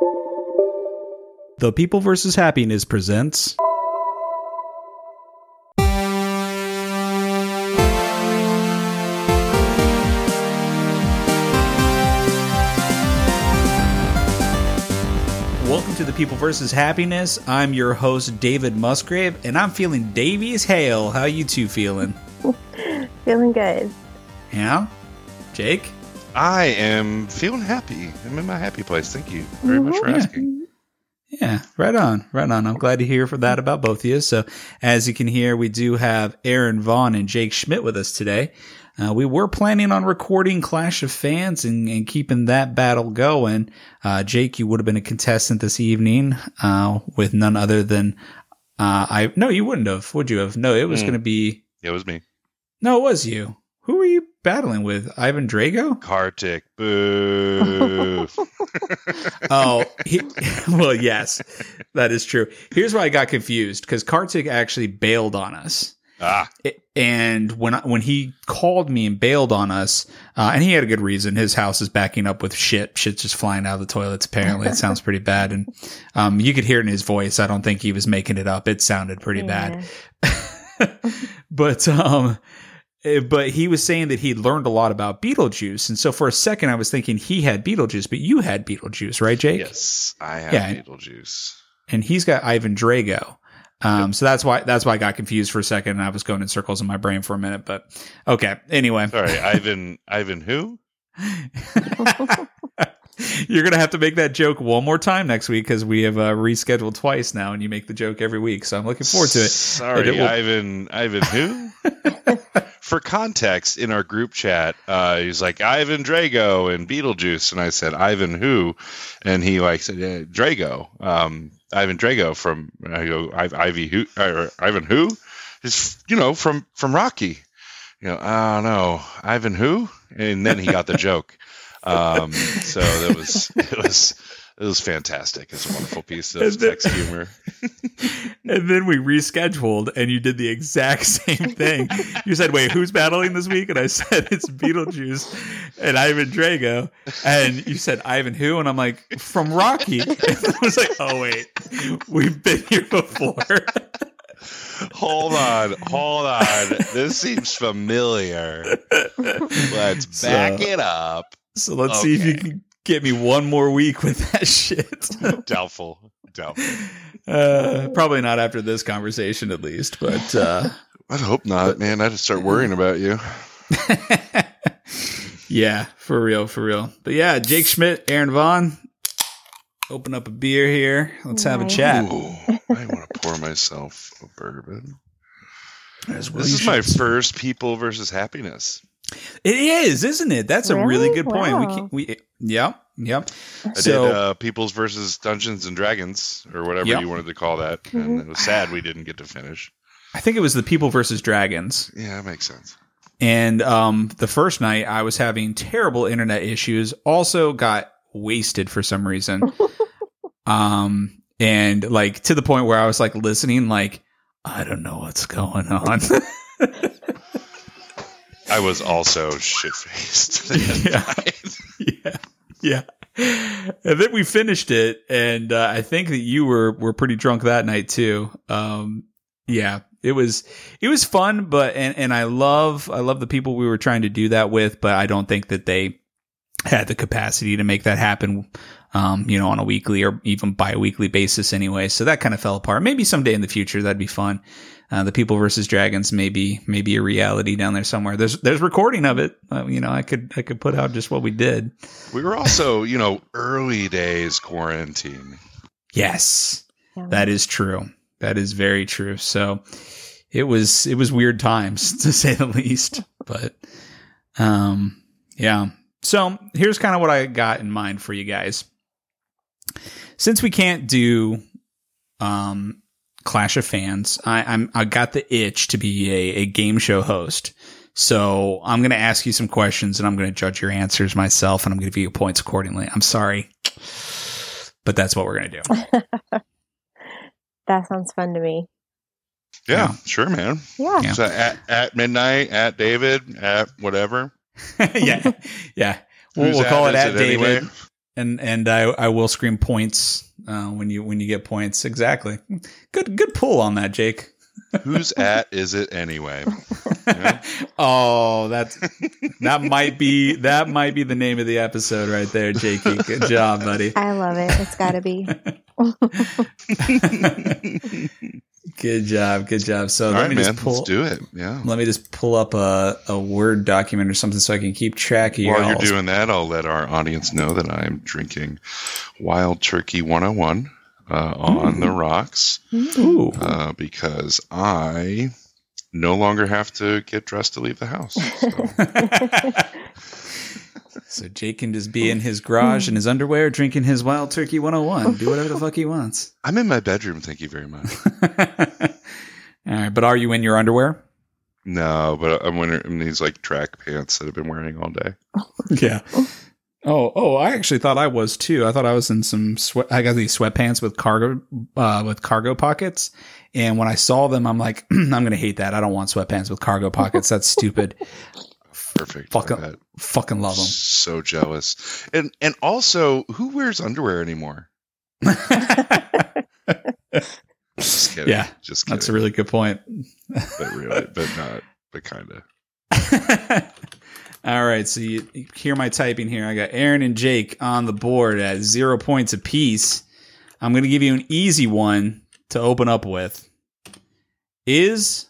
The People vs. Happiness presents. Welcome to the People vs. Happiness. I'm your host, David Musgrave, and I'm feeling Davy as hail. How you two feeling? Feeling good. Yeah? Jake? I am feeling happy. I'm in my happy place. Thank you very much for Yeah. asking. Yeah, right on, right on. I'm glad to hear for that about both of you. So, as you can hear, we do have Erin Vaughn and Jake Schmidt with us today. Uh, we were planning on recording Clash of Fans and, and keeping that battle going. Uh, Jake, you would have been a contestant this evening uh, with none other than uh, I. No, you wouldn't have, would you have? No, it was Mm. going to be. It was me. No, it was you. Who were you battling with? Ivan Drago? Kartik. Boo. Oh, he, well, yes, that is true. Here's why I got confused because Kartik actually bailed on us. ah, I- And when I, when he called me and bailed on us, uh, and he had a good reason. His house is backing up with shit. Shit's just flying out of the toilets. Apparently, it sounds pretty bad, and um, you could hear it in his voice. I don't think he was making it up. It sounded pretty bad. but um, but he was saying that he'd learned a lot about Beetlejuice, and so for a second I was thinking he had Beetlejuice, but you had Beetlejuice, right, Jake? yes, I have Yeah. Beetlejuice. and he's got Ivan Drago. Um, so that's why that's why I got confused for a second, and I was going in circles in my brain for a minute. But okay, anyway, Sorry, Ivan. Ivan who? you're gonna have to make that joke one more time next week because we have uh, rescheduled twice now, and you make the joke every week. So I'm looking forward to it. Sorry, it will- Ivan. Ivan who? For context, in our group chat, uh, he's like Ivan Drago and Beetlejuice, and I said Ivan who, and he like said yeah, Drago, um, Ivan Drago from I go I, Ivy who or Ivan who? Is you know from from Rocky, you know I don't know. Ivan who, and then he got the joke. Um, so that was it was it was fantastic. It's a wonderful piece of then- text humor. And then we rescheduled, and you did the exact same thing. You said, "Wait, who's battling this week?" And I said, "It's Beetlejuice and Ivan Drago." And you said, "Ivan who?" And I'm like, "From Rocky." And I was like, "Oh wait, we've been here before." Hold on, hold on. This seems familiar. Let's So- back it up. So let's see if you can get me one more week with that shit. Doubtful. Doubtful. Uh, probably not after this conversation, at least. But uh, I'd hope not, man. I'd start worrying about you. yeah, for real, for real. But yeah, Jake Schmidt, Erin Vaughn, open up a beer here. Let's have a chat. Ooh, I want to pour myself a bourbon. As well This is my should. first people versus happiness. It is, isn't it? That's a really Really? good point. We Wow. can, we yep, yep. I So did uh, Peoples versus Dungeons and Dragons, or whatever Yep. you wanted to call that. And it was sad we didn't get to finish. I think it was the People versus Dragons. Yeah, that makes sense. And um, the first night I was having terrible internet issues. Also got wasted for some reason. um, and like to the point where I was like listening, like I don't know what's going on. I was also shit faced. Yeah. yeah, yeah. And then we finished it, and uh, I think that you were were pretty drunk that night too. Um, yeah, it was it was fun, but and and I love I love the people we were trying to do that with, but I don't think that they had the capacity to make that happen. Um, you know, on a weekly or even bi-weekly basis anyway. So that kind of fell apart. Maybe someday in the future that'd be fun. Uh, the People versus Dragons may maybe maybe a reality down there somewhere. There's there's recording of it. Uh, you know, I could I could put out just what we did. We were also, you know, early days quarantine. Yes, that is true. That is very true. So it was it was weird times to say the least. But um, yeah. So here's kind of what I got in mind for you guys. Since we can't do um Clash of Fans, I, I'm I got the itch to be a, a game show host. So I'm going to ask you some questions and I'm going to judge your answers myself and I'm going to give you points accordingly. I'm sorry, but that's what we're going to do. That sounds fun to me. Yeah, Yeah. sure, man. Yeah. Yeah. So at, at midnight, at David, at whatever. yeah, yeah. We'll, we'll call it at it David. anyway? And and I I will scream points uh, when you when you get points. Exactly. Good good pull on that, Jake. Whose at is it anyway? oh, that's that might be that might be the name of the episode right there, Jakey. Good job, buddy. I love it. It's got to be. good job, good job. So All let right, me man. just pull. Let's do it. Yeah. Let me just pull up a, a Word document or something so I can keep track of While you're y'all's- doing that, I'll let our audience know that I'm drinking Wild Turkey 101 uh, on the rocks Ooh. uh, because I no longer have to get dressed to leave the house. So. So Jake can just be in his garage in his underwear drinking his Wild Turkey 101. Do whatever the fuck he wants. I'm in my bedroom. Thank you very much. All right, but are you in your underwear? No, but I'm wearing these like track pants that I've been wearing all day. Yeah. Oh, oh! I actually thought I was too. I thought I was in some sweat. I got these sweatpants with cargo, uh, with cargo pockets. And when I saw them, I'm like, I'm gonna hate that. I don't want sweatpants with cargo pockets. That's stupid. Perfect. Fuck I Fucking love them. So jealous. And and also, who wears underwear anymore? Just kidding. Yeah, just kidding. That's a really good point. but really, but not, but kind of. All right, so you you hear my typing here. I got Erin and Jake on the board at zero points apiece. I'm going to give you an easy one to open up with. Is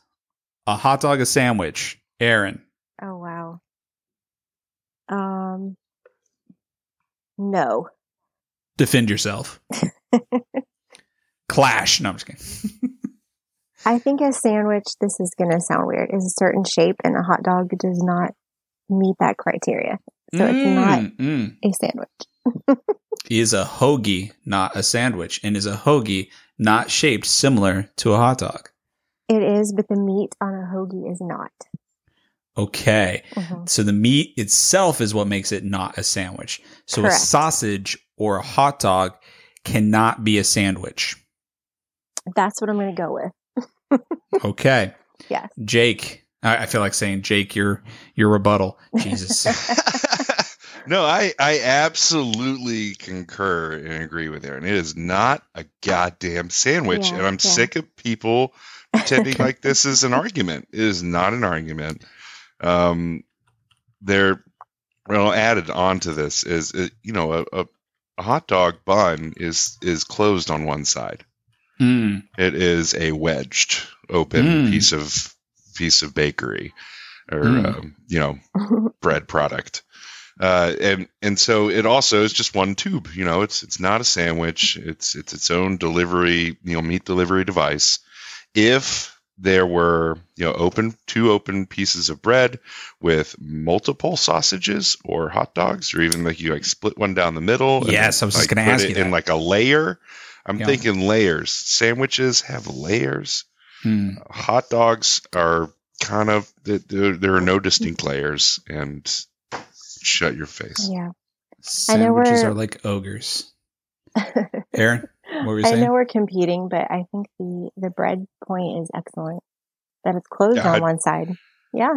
a hot dog a sandwich? Erin. oh wow. Um. No. Defend yourself. Clash. No, I'm just kidding. I think a sandwich. This is gonna sound weird. Is a certain shape, and a hot dog does not meet that criteria. So it's not Mm, mm. a sandwich. Is a hoagie not a sandwich? And is a hoagie not shaped similar to a hot dog? It is, but the meat on a hoagie is not. Okay. Mhm. So the meat itself is what makes it not a sandwich. So Correct. a sausage or a hot dog cannot be a sandwich. That's what I'm gonna go with. Okay. Yes. Jake. I, I feel like saying Jake, your your rebuttal. Jesus. no, I I absolutely concur and agree with Erin. It is not a goddamn sandwich, Yeah, and I'm yeah. sick of people pretending like this is an argument. It is not an argument. Um, they're well added on to this is uh, you know a, a, a hot dog bun is is closed on one side. Mm. It is a wedged open Mm. piece of piece of bakery or Mm. um, you know bread product. Uh, and and so it also is just one tube. You know, it's it's not a sandwich. It's it's its own delivery, you know, meat delivery device. If there were you know open two open pieces of bread with multiple sausages or hot dogs, or even like you like split one down the middle. Yes, I was just like, gonna put ask it you in like a layer. I'm Yeah. thinking layers. Sandwiches have layers Mm. hot dogs are kind of there, there are no distinct layers and shut your face yeah. Sandwiches we're- are like ogres. Erin, what were you saying? I know we're competing, but I think the the bread point is excellent. That it's closed Yeah, on I- one side. Yeah.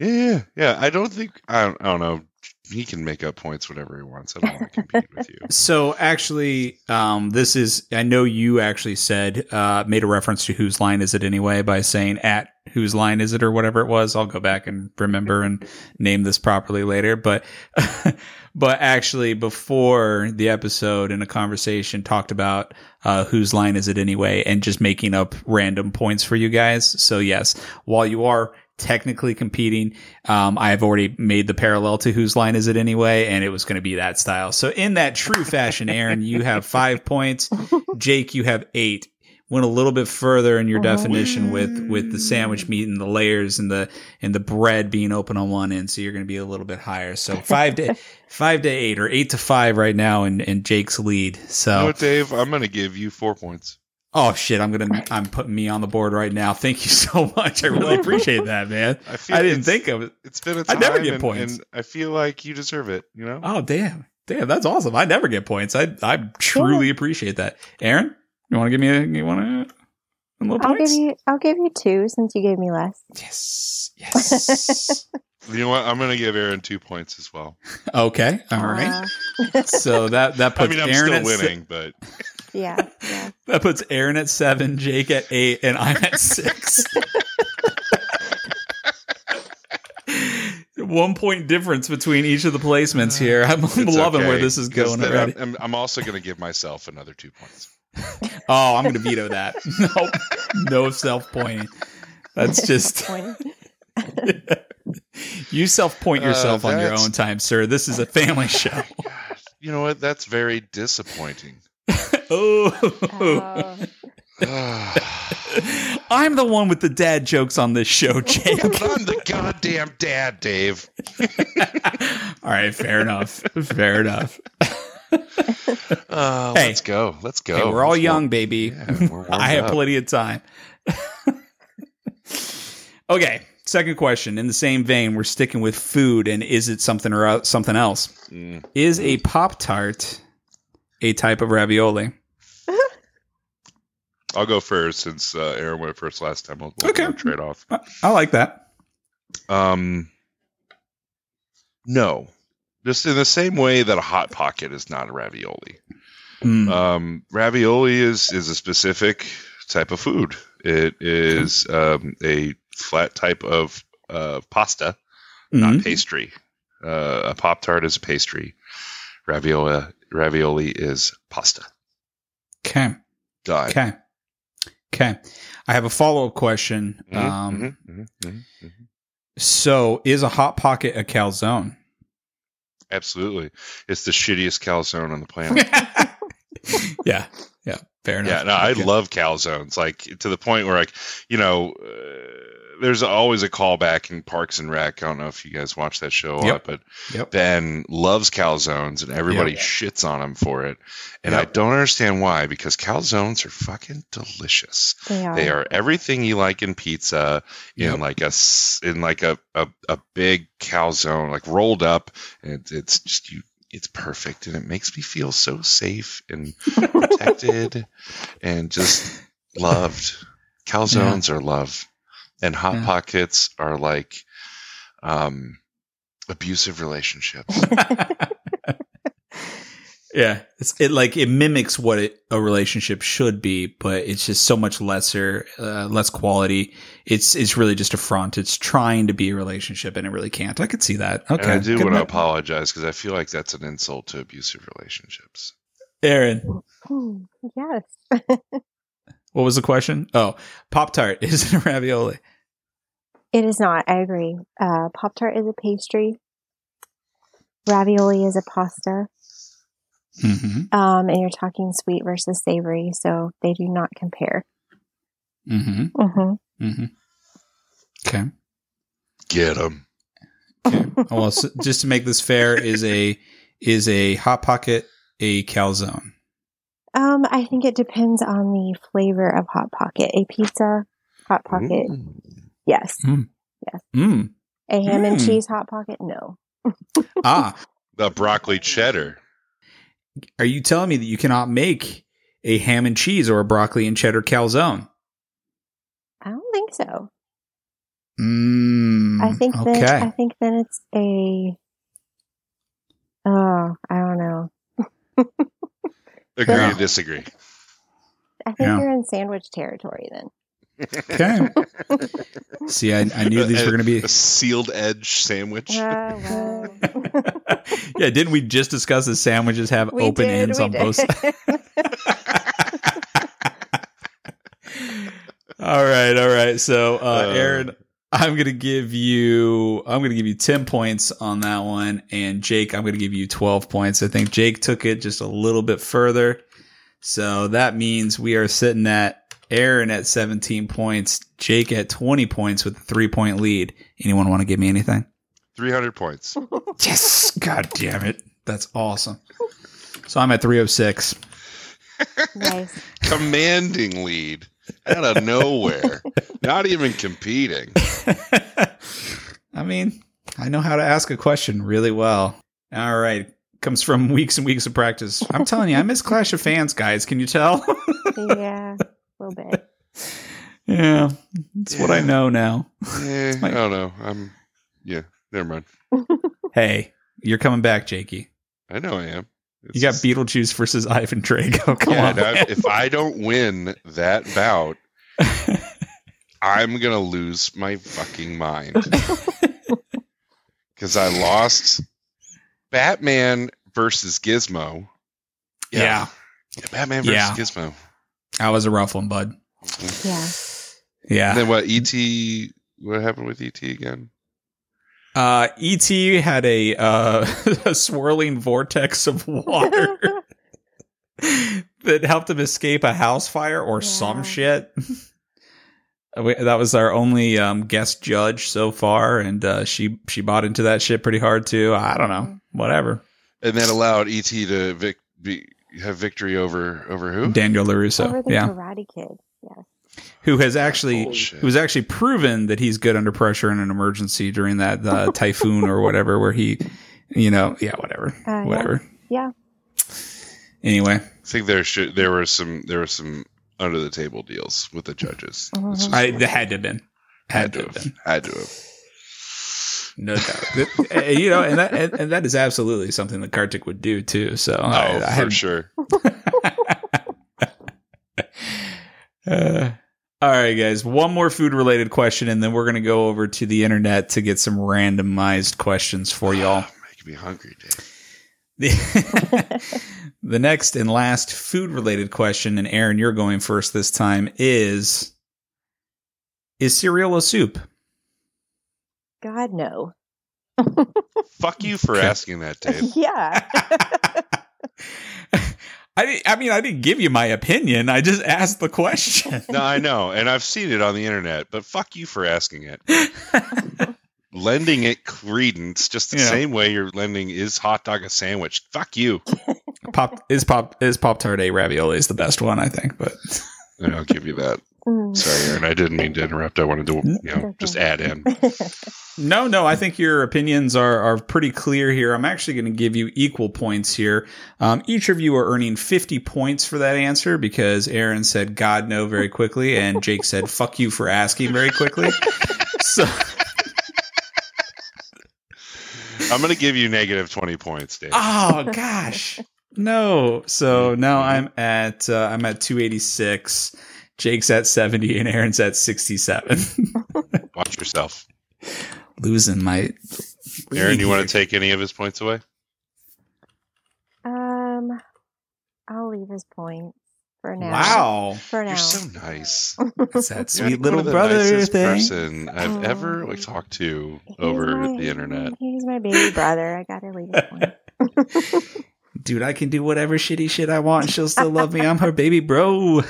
yeah yeah i don't think i don't, I don't know he can make up points whatever he wants i don't want to compete with you So actually, um, this is I know you actually said uh, made a reference to whose line is it anyway by saying at whose line is it or whatever it was. I'll go back and remember and name this properly later. But but actually, before the episode in a conversation talked about uh, whose line is it anyway, and just making up random points for you guys. So yes, while you are technically competing. Um, I've already made the parallel to whose line is it anyway, and it was going to be that style. So in that true fashion, Erin, you have five points. Jake, you have eight. Went a little bit further in your Mhm. definition with with the sandwich meat and the layers and the and the bread being open on one end. So you're going to be a little bit higher. So five to five to eight or eight to five right now in, in Jake's lead. you know So what dave i'm gonna give you four points oh shit, I'm gonna I'm putting me on the board right now. Thank you so much. I really appreciate that, man. i feel I didn't think of it. it's been a I time never get and, points. and i feel like you deserve it you know Oh damn, damn, that's awesome. I never get points. I I truly appreciate that. Erin, you want to give me a you want to a little I'll points? give you I'll give you two since you gave me less. yes, yes. You know what? I'm going to give Erin two points as well. Okay, all right. Uh, So that that I puts mean, I'm Erin still at se- winning, but yeah, yeah. that puts Erin at seven, Jake at eight, and I'm at six. One point difference between each of the placements here. I'm it's loving where this is going already. I'm, I'm, I'm also going to give myself another two points. Oh, I'm going to veto that. Nope, no self pointing. That's just you self point Uh, yourself on your own time, sir. This is a family show. You know what? That's very disappointing. oh. Oh, I'm the one with the dad jokes on this show, Jake. I'm the goddamn dad, Dave. All right, fair enough. Fair enough. Uh, Hey. let's go. Let's go. Hey, we're all Let's young, warm- baby. Yeah, I have up. plenty of time. okay, second question. In the same vein, we're sticking with food, and is it something or something else? Mm. Is a Pop Tart a type of ravioli? I'll go first since uh, Erin went first last time. We'll, we'll Okay. trade off. I, I like that. Um, no, just in the same way that a hot pocket is not a ravioli. Mm. Um, ravioli is is a specific type of food. It is um, a flat type of uh, pasta, not Mhm. pastry. Uh, a pop tart is a pastry. Ravioli ravioli is pasta. Okay. Okay. Okay. I have a follow up question. Mhm, Um, mhm, mhm, mhm, mhm. So, is a hot pocket a calzone? Absolutely, it's the shittiest calzone on the planet. yeah. Yeah. Fair enough. Yeah, no, I Okay. love calzones. Like to the point where, like, you know, uh, there's always a callback in Parks and Rec. I don't know if you guys watch that show a Yep. lot, but Yep. Ben loves calzones, and everybody Yep. shits on him for it. And I don't understand why, because calzones are fucking delicious. they are. They are everything you like in pizza, in Yep. like a s- in like a, a a big calzone, like rolled up. And it's just you. It's perfect, and it makes me feel so safe and protected and just loved. Calzones are love, and hot Yeah. pockets are like um, abusive relationships. yeah, it's it like it mimics what it, a relationship should be, but it's just so much lesser, uh, less quality. It's it's really just a front. It's trying to be a relationship, and it really can't. I could see that. Okay, And I do Good want to enough. apologize because I feel like that's an insult to abusive relationships. Erin, Hmm, yes. what was the question? Oh, Pop Tart is it a ravioli? It is not. I agree. Uh, Pop Tart is a pastry. Ravioli is a pasta. Mm-hmm. Um, and you're talking sweet versus savory, so they do not compare. Mm-hmm. hmm Mm-hmm. Okay. Get them. Okay. well, s just to make this fair, is a is a hot pocket a calzone? Um, I think it depends on the flavor of Hot Pocket. A pizza Hot Pocket, yes. Mm. A ham and Mm. cheese Hot Pocket, no. Ah, The broccoli cheddar. are you telling me that you cannot make a ham and cheese or a broccoli and cheddar calzone? I don't think so. Mm, I think okay. then I think then it's a. Oh, I don't know. Agree Yeah. to disagree. I think Yeah. you're in sandwich territory then. Okay. See, I, I knew these were going to be. a sealed edge sandwich. Well. yeah, didn't we just discuss that sandwiches have We open did, ends we on both sides? all right, all right. So, uh, Uh. Erin, I'm gonna give you I'm gonna give you ten points on that one, and Jake, I'm gonna give you twelve points. I think Jake took it just a little bit further, so that means we are sitting at Erin at 17 points, Jake at 20 points with a three point lead. Anyone want to give me anything? 300 points. Yes, god damn it, that's awesome. So I'm at 306. nice. Commanding lead out of nowhere. Not even competing. I mean, I know how to ask a question really well. All right. Comes from weeks and weeks of practice. I'm telling you, I miss Clash of Fans, guys. Can you tell? Yeah, a little bit. yeah. That's what I know now. Eh, my- I don't know. I'm yeah. Never mind. Hey, you're coming back, Jakey. I know I am. It's You got just- Beetlejuice versus Ivan Drago. Come Yeah, on. now, man. if I don't win that bout, I'm gonna lose my fucking mind because I lost Batman versus Gizmo. yeah. Yeah, Batman versus Yeah. Gizmo. That was a rough one, bud. Yeah. Yeah. And then what? ET. What happened with ET again? Uh, ET had a uh, a swirling vortex of water that helped him escape a house fire or some shit. That was our only um, guest judge so far, and uh, she she bought into that shit pretty hard too. I don't know, whatever. And that allowed ET to vic- be, have victory over over who? Daniel Larusso, Over the yeah, Karate Kid. Yes. who has actually who has actually proven that he's good under pressure in an emergency during that uh, typhoon or whatever, where he, you know, yeah, whatever, Uh, whatever. Yeah. Anyway, I think there should there were some there were some under the table deals with the judges. Mhm. I there had to have been. Had had to to have have been. had to have. No doubt. You know, and that and, and that is absolutely something that Kartik would do too. So Oh, I, I for had- sure. Uh, all right, guys. One more food related question, and then we're gonna go over to the internet to get some randomized questions for y'all. Making me hungry, Dave. The, the next and last food related question, and Erin, you're going first this time, is Is cereal a soup? God, no. Fuck you for asking that, Dave. yeah. I, di- I mean, I didn't give you my opinion. I just asked the question. No, I know, and I've seen it on the internet, but fuck you for asking it. lending it credence just the Yeah. same way you're lending is hot dog a sandwich. Fuck you. Pop is pop is Pop Tart a ravioli is the best one, I think. But I'll give you that. Mm. Sorry, Erin. I didn't mean to interrupt. I wanted to, you know, just add in. no, no, I think your opinions are are pretty clear here. I'm actually going to give you equal points here. Um, each of you are earning 50 points for that answer because Erin said "God no" very quickly, and Jake said "fuck you" for asking very quickly. So I'm going to give you negative 20 points, Dave. Oh gosh. No. So now I'm at uh, I'm at 286. Jake's at 70 and Erin's at 67. Watch yourself. Losing my Erin, you want to take any of his points away? um, I'll leave his point for now. Wow. For now. You're so nice. It's that You're little one of the brother nicest thing. person I've Oh. ever like talked to over my- the internet. He's my baby brother. I gotta leave his point. Dude, I can do whatever shitty shit I want she'll still love me. I'm her baby bro.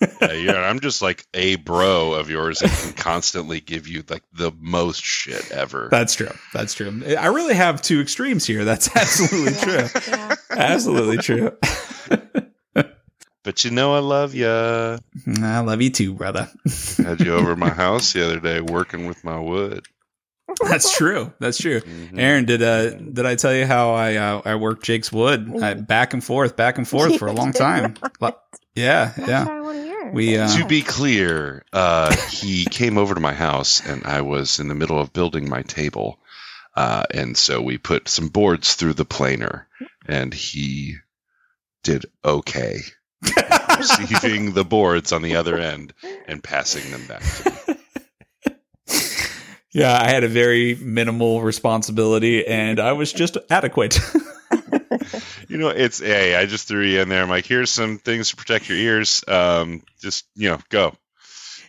Yeah, yeah, I'm just like a bro of yours and can constantly give you like the most shit ever. That's true. That's true. I really have two extremes here. That's absolutely Yeah, true. yeah. Absolutely true. But you know I love you. I love you too, brother. Had you over my house the other day working with my wood. That's true. That's true. Mhm. Erin, did uh did I tell you how I uh, I worked Jake's wood I, back and forth, back and forth for a long time? Lo- Yeah, yeah. What I want to. We, uh, To be clear, uh, he came over to my house and I was in the middle of building my table. Uh, and so we put some boards through the planer and he did okay receiving the boards on the other end and passing them back to me. yeah, I had a very minimal responsibility, and I was just adequate. You know, it's hey, I just threw you in there. I'm like, here's some things to protect your ears. Um, just you know, go.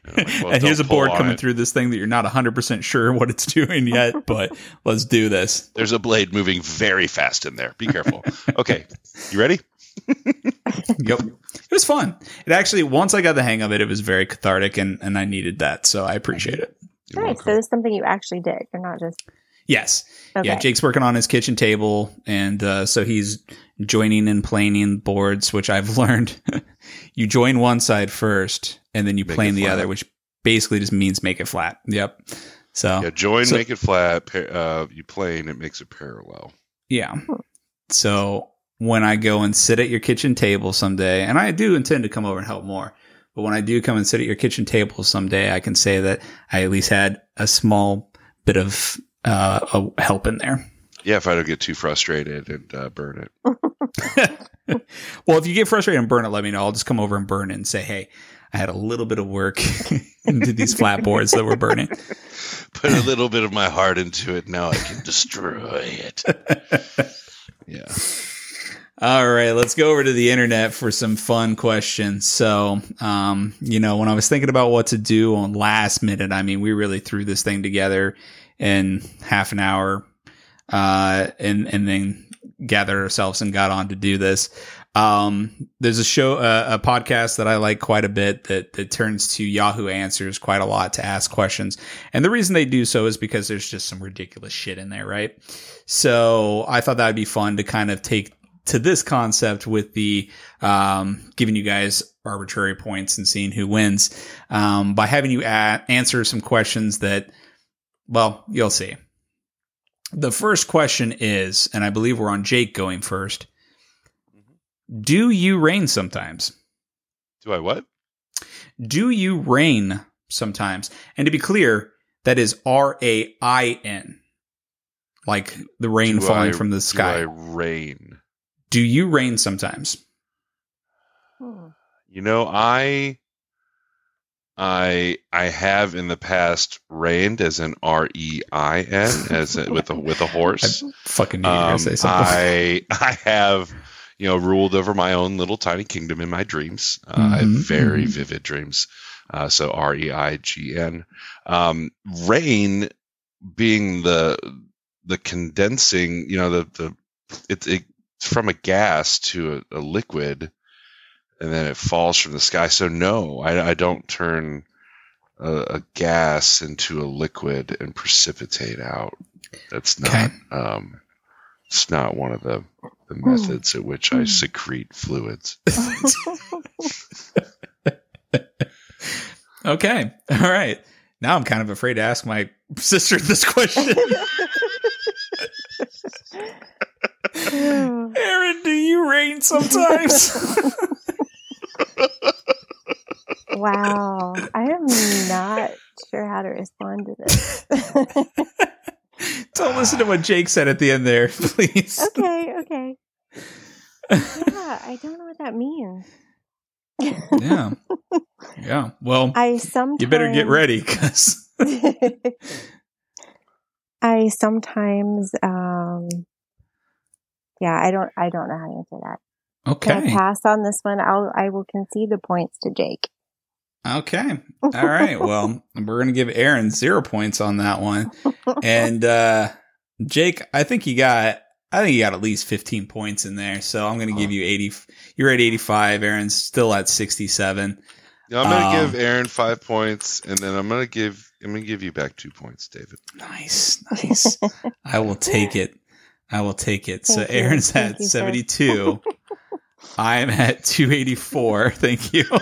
And, like, well, and here's a board coming it. through this thing that you're not 100 percent sure what it's doing yet, but let's do this. There's a blade moving very fast in there. Be careful. okay, you ready? Yep, it was fun. It actually, once I got the hang of it, it was very cathartic, and and I needed that, so I appreciate it. You're nice. So welcome. it's something you actually did. You're not just Yes, okay. Yeah, Jake's working on his kitchen table, and uh, so he's joining and planing boards, which I've learned. you join one side first, and then you Make plane the other, which basically just means make it flat. Yep. So Yeah, join, So- make it flat. Pa- uh, you plane, it makes it parallel. yeah. So when I go and sit at your kitchen table someday, and I do intend to come over and help more, but when I do come and sit at your kitchen table someday, I can say that I at least had a small bit of uh, a help in there. Yeah, if I don't get too frustrated and uh, burn it. well, if you get frustrated and burn it, let me know. I'll just come over and burn it and say, hey, I had a little bit of work into these flat boards that were burning. Put a little bit of my heart into it. Now I can destroy it. Yeah. All right, let's go over to the internet for some fun questions. So, um, you know, when I was thinking about what to do on last minute, I mean, we really threw this thing together in half an hour, uh, and and then gathered ourselves and got on to do this. Um, there's a show, uh, a podcast that I like quite a bit that that turns to Yahoo Answers quite a lot to ask questions, and the reason they do so is because there's just some ridiculous shit in there, right? So I thought that would be fun to kind of take to this concept with the um, giving you guys arbitrary points and seeing who wins um, by having you a- answer some questions that, well, you'll see. The first question is, and I believe we're on Jake going first. Mm-hmm. Do you rain sometimes? Do I what? Do you rain sometimes? And to be clear, that is R A I N, like the rain Do falling I- from the Do sky. I rain? Do you rain sometimes? You know, I I I have in the past reigned as an R E I N as a, with a with a horse. Fucking you gonna Um, say something. I I have you know ruled over my own little tiny kingdom in my dreams. Uh, I have Mhm, very mhm. vivid dreams. Uh, so R E I G N. Um, rain being the the condensing, you know, the the it's it, from a gas to a, a liquid, and then it falls from the sky. So no, I, I don't turn a, a gas into a liquid and precipitate out. That's not. Okay. Um, it's not one of the, the Hmm. methods at which I secrete fluids. okay. All right. Now I'm kind of afraid to ask my sister this question. Erin, do you rain sometimes? wow. I am not sure how to respond to this. Don't listen to what Jake said at the end there, please. okay, okay. Yeah, I don't know what that means. Yeah. Yeah. Well, I sometimes you better get ready because I sometimes um yeah, I don't I don't know how to answer that. Can I okay. pass on this one? I'll I will concede the points to Jake. Okay. All right. Well, we're going to give Erin zero points on that one. And uh Jake, I think you got I think you got at least 15 points in there. So I'm going to give you 80 you're at 85, Erin's still at 67. Now, I'm going to Um, give Erin five points, and then I'm going to give I'm going to give you back two points, David. Nice. Nice. I will take it. I will take it. so Thank you. Erin's Thank at you, 72. I'm at 284. Thank you.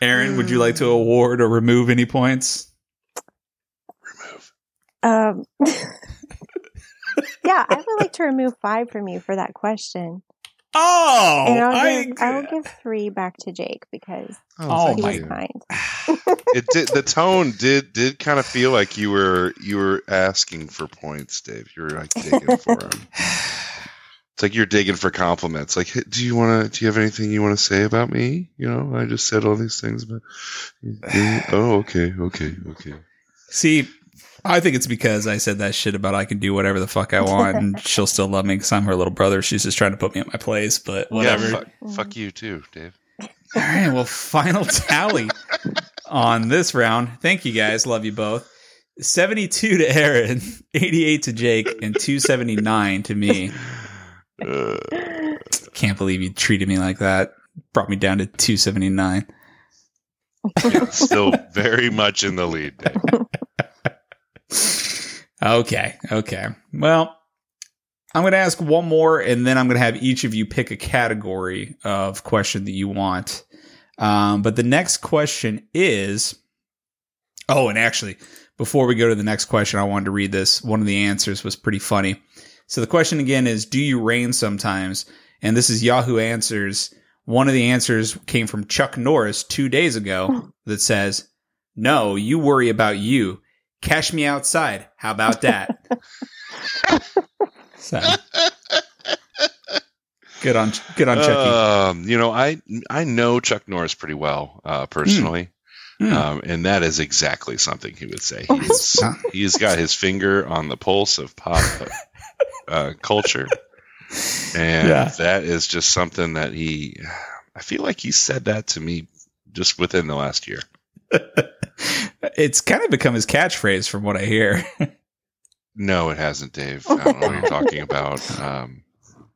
Erin, would you like to award or remove any points? Remove. Um Yeah, I would like to remove five from you for that question. Oh, and I'll I, give I will give three back to Jake because Oh, oh he my was kind. it did the tone did did kind of feel like you were you were asking for points, Dave. You were like digging for them. It's like you're digging for compliments. Like, "Hey, do you want to? Do you have anything you want to say about me? You know, I just said all these things, but oh, okay, okay, okay. See, I think it's because I said that shit about I can do whatever the fuck I want and she'll still love me because I'm her little brother. She's just trying to put me at my place, but whatever. Yeah, fuck, mm. fuck you too, Dave. All right. Well, final tally on this round. Thank you guys. Love you both. 72 to Erin, 88 to Jake, and 279 to me. Can't believe you treated me like that. Brought me down to 279. yeah, still very much in the lead, Dave. Okay. Okay. Well, I'm going to ask one more and then I'm going to have each of you pick a category of question that you want. Um, but the next question is Oh, and actually, before we go to the next question, I wanted to read this. One of the answers was pretty funny. So the question again is Do you rain sometimes? And this is Yahoo Answers. One of the answers came from Chuck Norris two days ago that says, No, you worry about you. Cash me outside. How about that? so good on good on Chucky. Um, you know, I I know Chuck Norris pretty well uh, personally, Hmm. um, and that is exactly something he would say. He's, he's got his finger on the pulse of pop uh, culture, and Yeah. that is just something that he. I feel like he said that to me just within the last year. it's kind of become his catchphrase from what I hear. No, it hasn't, Dave. I don't know what you're talking about. Um,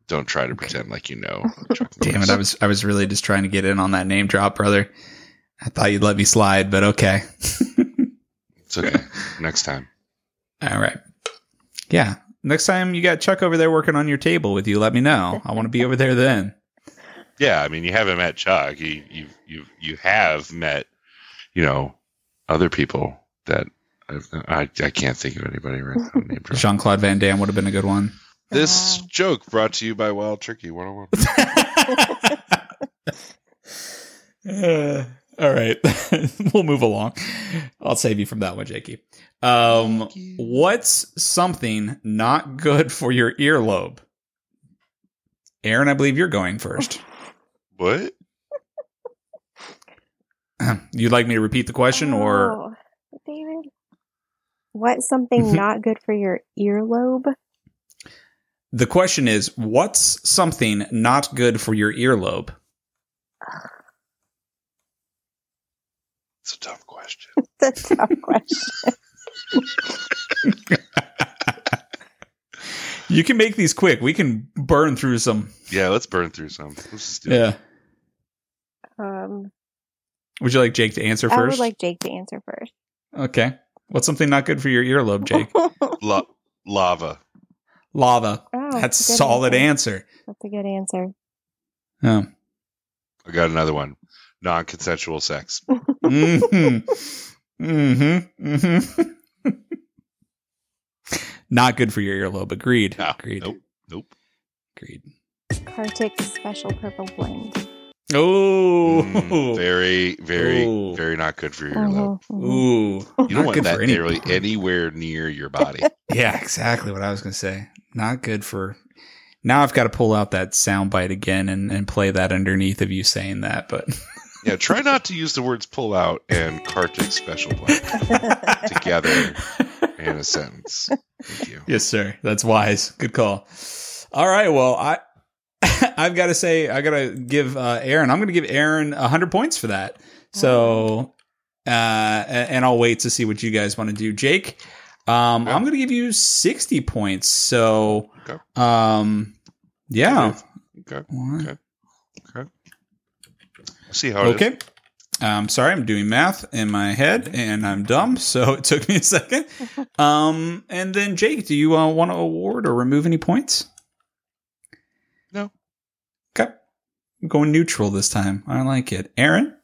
don't try to pretend like you know. Damn it, I was I was really just trying to get in on that name drop, brother. I thought you'd let me slide, but okay. It's okay. Next time. All right. Yeah. Next time you got Chuck over there working on your table with you, let me know. I want to be over there then. Yeah, I mean, you haven't met Chuck. You you you you have met, you know, other people that I've, I I can't think of anybody right now. Name drop. Jean Claude Van Damme would have been a good one. This Wow. joke brought to you by Wild Turkey 101. Uh, all right. we'll move along. I'll save you from that one, Jakey. Um, Thank you. what's something not good for your earlobe? Erin, I believe you're going first. What? You'd like me to repeat the question or Oh, David? What's something Mhm. not good for your earlobe? the question is what's something not good for your earlobe? It's a tough question. That's a tough question. You can make these quick. We can burn through some. Yeah, let's burn through some. Let's just do it. Yeah. Um, Would you like Jake to answer I first? would like Jake to answer first. okay. What's something not good for your earlobe, Jake? La- lava. Lava. Oh, That's good solid answer. That's a good answer. Oh. I got another one. Non-consensual sex. Mm-hmm. Mm-hmm. Mm-hmm. Not good for your earlobe. Agreed. No, Agreed. Nope. Nope. Agreed. Kartik special purple blend. Oh. Mm, very, very, Ooh. very not good for your earlobe. Mhm, mhm. Ooh. You don't Not want that nearly anywhere near your body. Yeah, exactly what I was going to say. Not good for. Now I've got to pull out that sound bite again and, and play that underneath of you saying that. But yeah, try not to use the words pull out and Kartik special blend together in a sentence. Thank you. yes, sir. That's wise. Good call. All right. Well, I I've got to say I got to give uh, Erin. I'm going to give Erin hundred points for that. So, uh, and, I'll wait to see what you guys want to do. Jake, um, Okay. I'm going to give you sixty points. So, Okay. um, yeah. Okay. Okay. Okay. See how it is. Okay. Um, sorry, I'm doing math in my head and I'm dumb, so it took me a second. Um, and then Jake, do you uh, want to award or remove any points? No. Okay. I'm going neutral this time. I like it. Erin?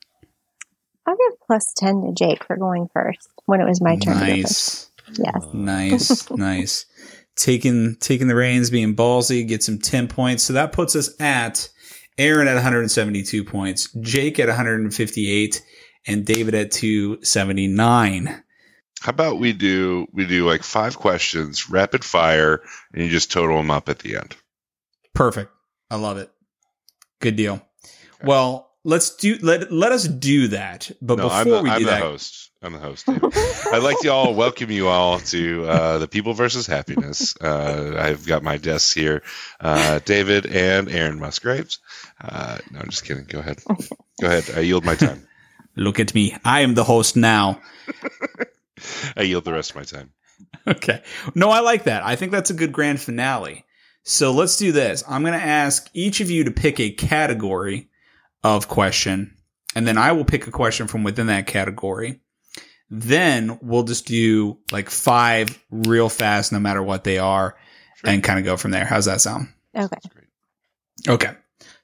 I'll give plus 10 to Jake for going first when it was my turn to go Nice. first. Yes. Nice. nice. Taking taking the reins, being ballsy, gets him 10 points. So that puts us at Erin at 172 points, Jake at 158, and David at 279. How about we do we do like five questions, rapid fire, and you just total them up at the end. Perfect. I love it. Good deal. Well, let's do let let us do that. But no, before I'm the, we I'm do the that, host. I'm the host. I'd like to all welcome you all to uh, the People versus Happiness. Uh, I've got my desks here, uh, David and Erin Musgraves. Uh, no, I'm just kidding. Go ahead. Go ahead. I yield my time. look at me. I am the host now. I yield the rest of my time. Okay. No, I like that. I think that's a good grand finale. So let's do this. I'm going to ask each of you to pick a category of question, and then I will pick a question from within that category. Then we'll just do like five real fast, no matter what they are, Sure. and kind of go from there. How's that sound? Okay. Great. Okay.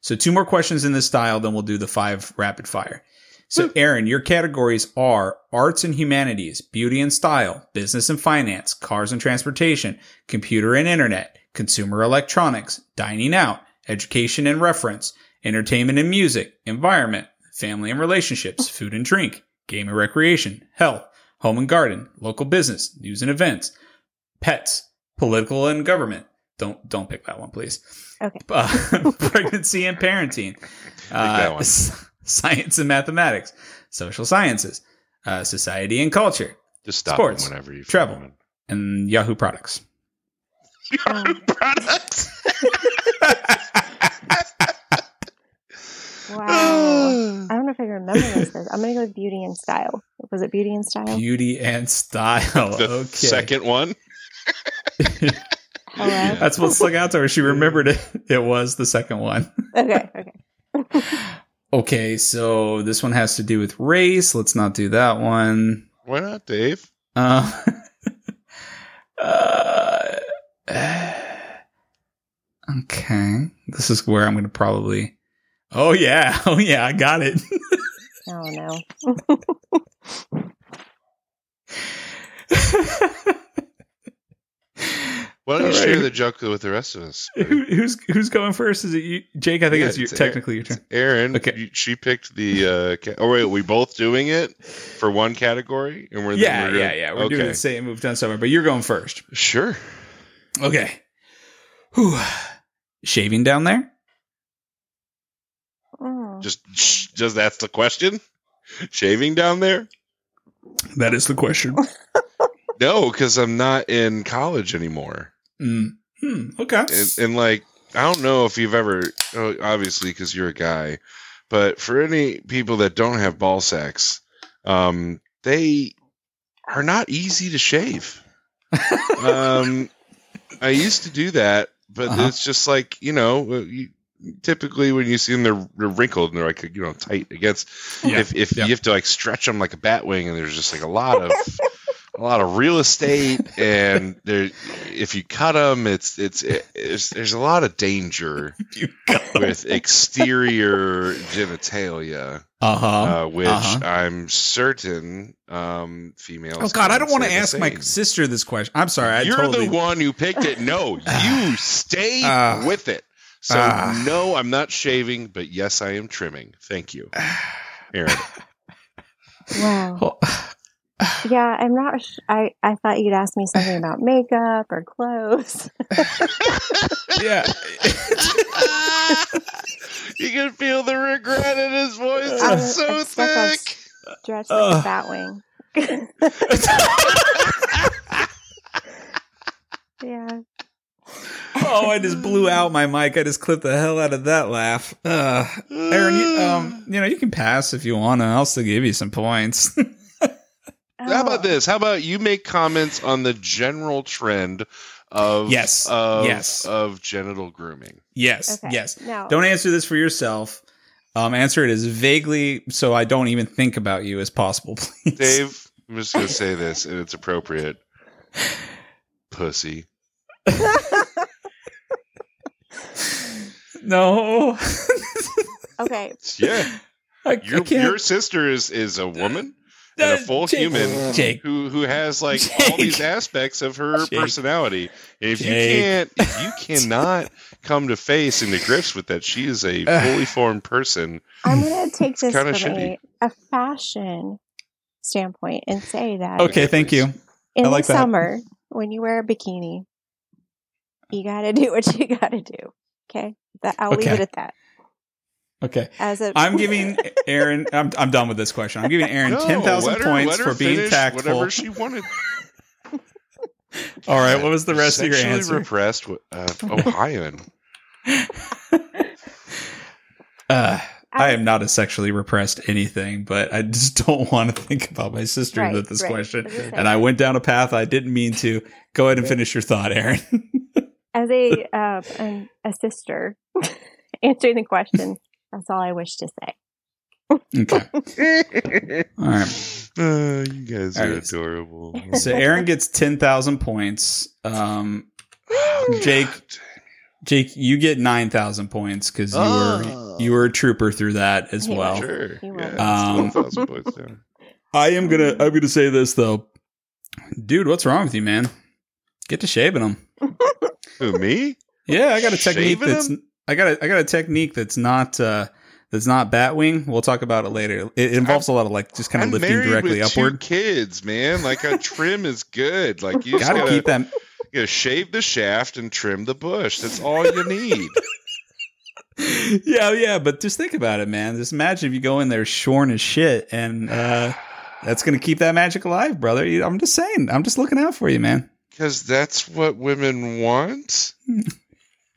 So two more questions in this style, then we'll do the five rapid fire. So, Erin, your categories are arts and humanities, beauty and style, business and finance, cars and transportation, computer and internet, consumer electronics, dining out, education and reference, entertainment and music, environment, family and relationships, food and drink, game and recreation, health, home and garden, local business, news and events, pets, political and government. Don't don't pick that one, please. Okay. Uh, pregnancy and parenting, that uh, one. s- science and mathematics, social sciences, uh, society and culture, Just stop Sports, whenever you travel. it. and Yahoo products. Um, products. wow. I don't know if I remember this. I'm going to go with beauty and style. Was it beauty and style? Beauty and style. the okay. second one. Hello? That's what stuck out to her. She remembered it. It was the second one. Okay, okay. Okay, so this one has to do with race. Let's not do that one. Why not, Dave? Uh, uh, okay, this is where I'm going to probably. Oh yeah, oh yeah, I got it. Oh, no. Why don't you All share the joke with the rest of us? Who, who's who's going first? Is it you, Jake? I think Yeah, it's, you, it's technically your turn. Erin, Okay. you- she picked the. Uh, ca- oh wait, we both doing it for one category, and we're Yeah, we're yeah, gonna- yeah. We're okay. doing the same. We've done somewhere, but you're going first. Sure. Okay. Whew. Shaving down there? Mm. Just, sh- just that's the question. Shaving down there? That is the question. No, because I'm not in college anymore. Mm. Hmm, okay. and, and like I don't know if you've ever oh, obviously because you're a guy, but for any people that don't have ball sacks, um, they are not easy to shave. um, I used to do that, but Uh-huh. it's just like you know, uh, you, typically when you see them, they're, they're wrinkled and they're like you know tight against. Yeah, If if yeah. you have to like stretch them like a bat wing, and there's just like a lot of a lot of real estate, and there if you cut them, it's it's it's there's a lot of danger You got with exterior genitalia, Uh-huh. uh, which uh-huh. I'm certain um, females. Oh God, I don't want to say the ask my sister this question. I'm sorry. I You're totally the one who picked it. No, you stay Ah. with it. So Ah. no, I'm not shaving, but yes, I am trimming. Thank you, Erin. Wow. Well, Yeah, I'm not. Sh- I I thought you'd ask me something about makeup or clothes. yeah. you can feel the regret in his voice. I'm- It's so I'm stuck on thick. Stretch like Ugh. a bat wing. yeah. oh, I just blew out my mic. I just clipped the hell out of that laugh. Uh, Erin, you, um, you know, you can pass if you want to. I'll still give you some points. How about Oh, this? How about you make comments on the general trend of Yes, of, yes. of genital grooming? yes, Okay. yes. No. Don't answer this for yourself. Um, answer it as vaguely so I don't even think about you as possible, please. Dave, I'm just gonna say this, and it's appropriate. Pussy. No. okay. Yeah, I, I your can't. your sister is is a woman and a full Jake- human Jake. who who has like all these aspects of her Jake. personality. And if you can't, if you cannot come to face and to grips with that, she is a fully formed person. I'm gonna take this kinda from shitty. a, a fashion standpoint and say that Okay, thank you. in I like the that. summer when you wear a bikini, you gotta do what you gotta do. Okay, that I'll leave it at that. Okay. As a, I'm giving Erin. I'm, I'm done with this question. I'm giving Erin No, ten thousand points let her for being tactful. Whatever she wanted. All right. What was the rest of your answer? repressed uh, Ohioan. Uh, I am not a sexually repressed anything, but I just don't want to think about my sister Right, with this right. question. As I said, And I went down a path I didn't mean to. Go ahead and finish your thought, Erin. as a uh, an, a sister answering the question. That's all I wish to say. okay. All right. Uh, you guys are right. adorable. So Erin gets ten thousand points. Um, Jake, Jake, you get nine thousand points because you were Oh. you were a trooper through that as Yeah. well. Sure. Yeah. Um, it's 12,000 points down. I am gonna I'm gonna say this though, dude. What's wrong with you, man? Get to shaving them. Who, me? Yeah, I got a technique Shaving that's 'em? I got a I got a technique that's not uh that's not Batwing, we'll talk about it later. It involves a lot of like just kind of I'm lifting directly upward. Kids, man. Like a trim is good. Like you Gotta gotta, keep them. you gotta shave the shaft and trim the bush. That's all you need. yeah, yeah, but just think about it, man. Just imagine if you go in there shorn as shit, and uh, that's gonna keep that magic alive, brother. I'm just saying. I'm just looking out for you, man. Because that's what women want.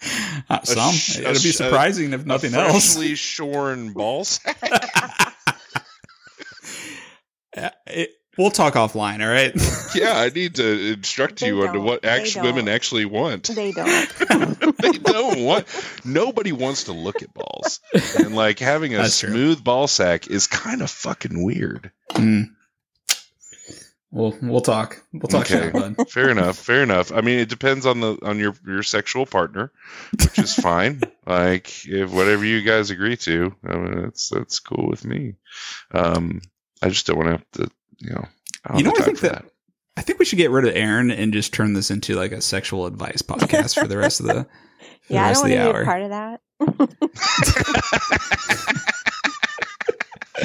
Uh, some. sh- It'd be sh- surprising if nothing a else. freshly shorn ball sack. Uh, it- we'll talk offline. All right. yeah, I need to instruct They you onto don't. what They actual women actually want. They don't. they don't want. Nobody wants to look at balls, and like having a That's true. smooth ball sack is kind of fucking weird. Mm. We'll we'll talk. We'll talk Okay. shit. Fair enough. Fair enough. I mean, it depends on the on your your sexual partner, which is fine. like if whatever you guys agree to, I mean, that's that's cool with me. Um, I just don't want to have to, you know. I don't You know, I think for that- I think we should get rid of Erin and just turn this into like a sexual advice podcast for the rest of the for Yeah, the I rest don't of want the to be a hour. part of that.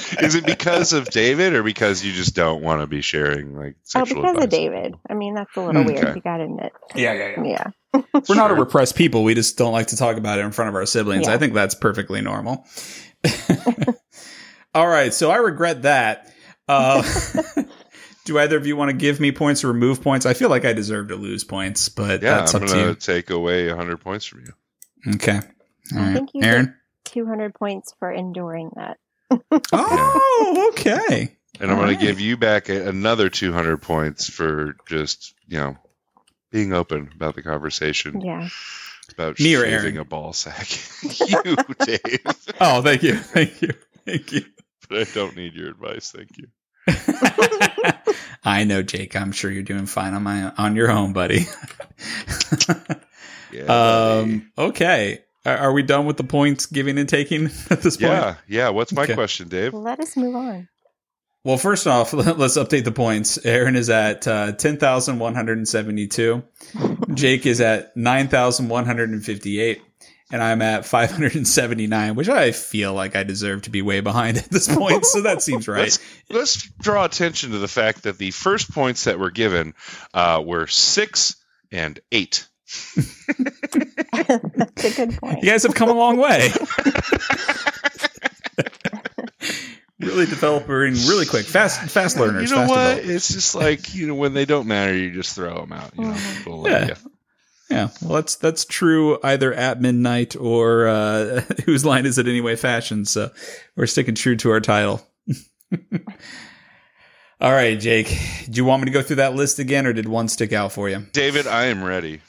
Is it because of David or because you just don't want to be sharing like Oh, sexual because of? David. I mean, that's a little Mm, weird. okay. You got to admit. Yeah, yeah, Yeah. We're not a repressed people. We just don't like to talk about it in front of our siblings. Yeah. I think that's perfectly normal. All right, so I regret that. Uh, do either of you want to give me points or remove points? I feel like I deserve to lose points, but Yeah, that's I'm up to gonna you. take away 100 points from you. Okay. All I right. you Erin? 200 points for enduring that. Oh, okay. And I'm going Alright. to give you back a, another 200 points for just, you know, being open about the conversation Yeah. about Me or shaving Erin? a ball sack. you, Dave. Oh, thank you. Thank you. Thank you. But I don't need your advice. Thank you. I know, Jake. I'm sure you're doing fine on my on your own, buddy. Yeah. buddy. um, okay. Are, are we done with the points giving and taking at this point? yeah. Yeah. What's my Okay. question, Dave? Let us move on. Well, first off, let's update the points. Erin is at uh, 10,172. Jake is at 9,158. And I'm at 579, which I feel like I deserve to be way behind at this point. So that seems right. Let's, let's draw attention to the fact that the first points that were given uh, were six and eight. That's a good point. You guys have come a long way. really developing really quick, fast, fast learners. You know fast what? developers. It's just like you know when they don't matter, you just throw them out. You know. People Yeah. yeah. Yeah, well, that's that's true either at midnight or uh, whose line is it anyway? Fashion. So we're sticking true to our title. All right, Jake. Do you want me to go through that list again, or did one stick out for you? David, I am ready.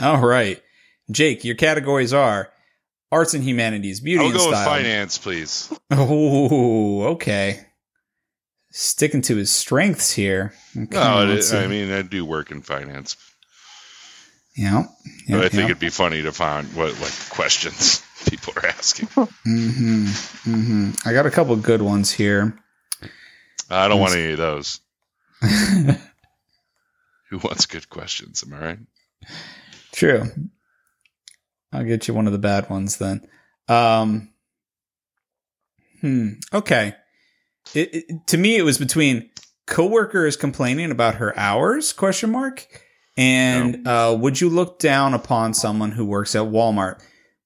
All right, Jake. Your categories are arts and humanities, beauty I'll and go with style. finance, please. Oh, okay. Sticking to his strengths here. Okay, No, it I mean I do work in finance, yeah, yeah, but I think yeah. it'd be funny to find what like questions people are asking. hmm hmm I got a couple good ones here. I don't want any of those. Who wants good questions? Am I right? True. I'll get you one of the bad ones then. Um, hmm. Okay. It, it, to me, it was between coworkers complaining about her hours? Question mark. And uh, would you look down upon someone who works at Walmart?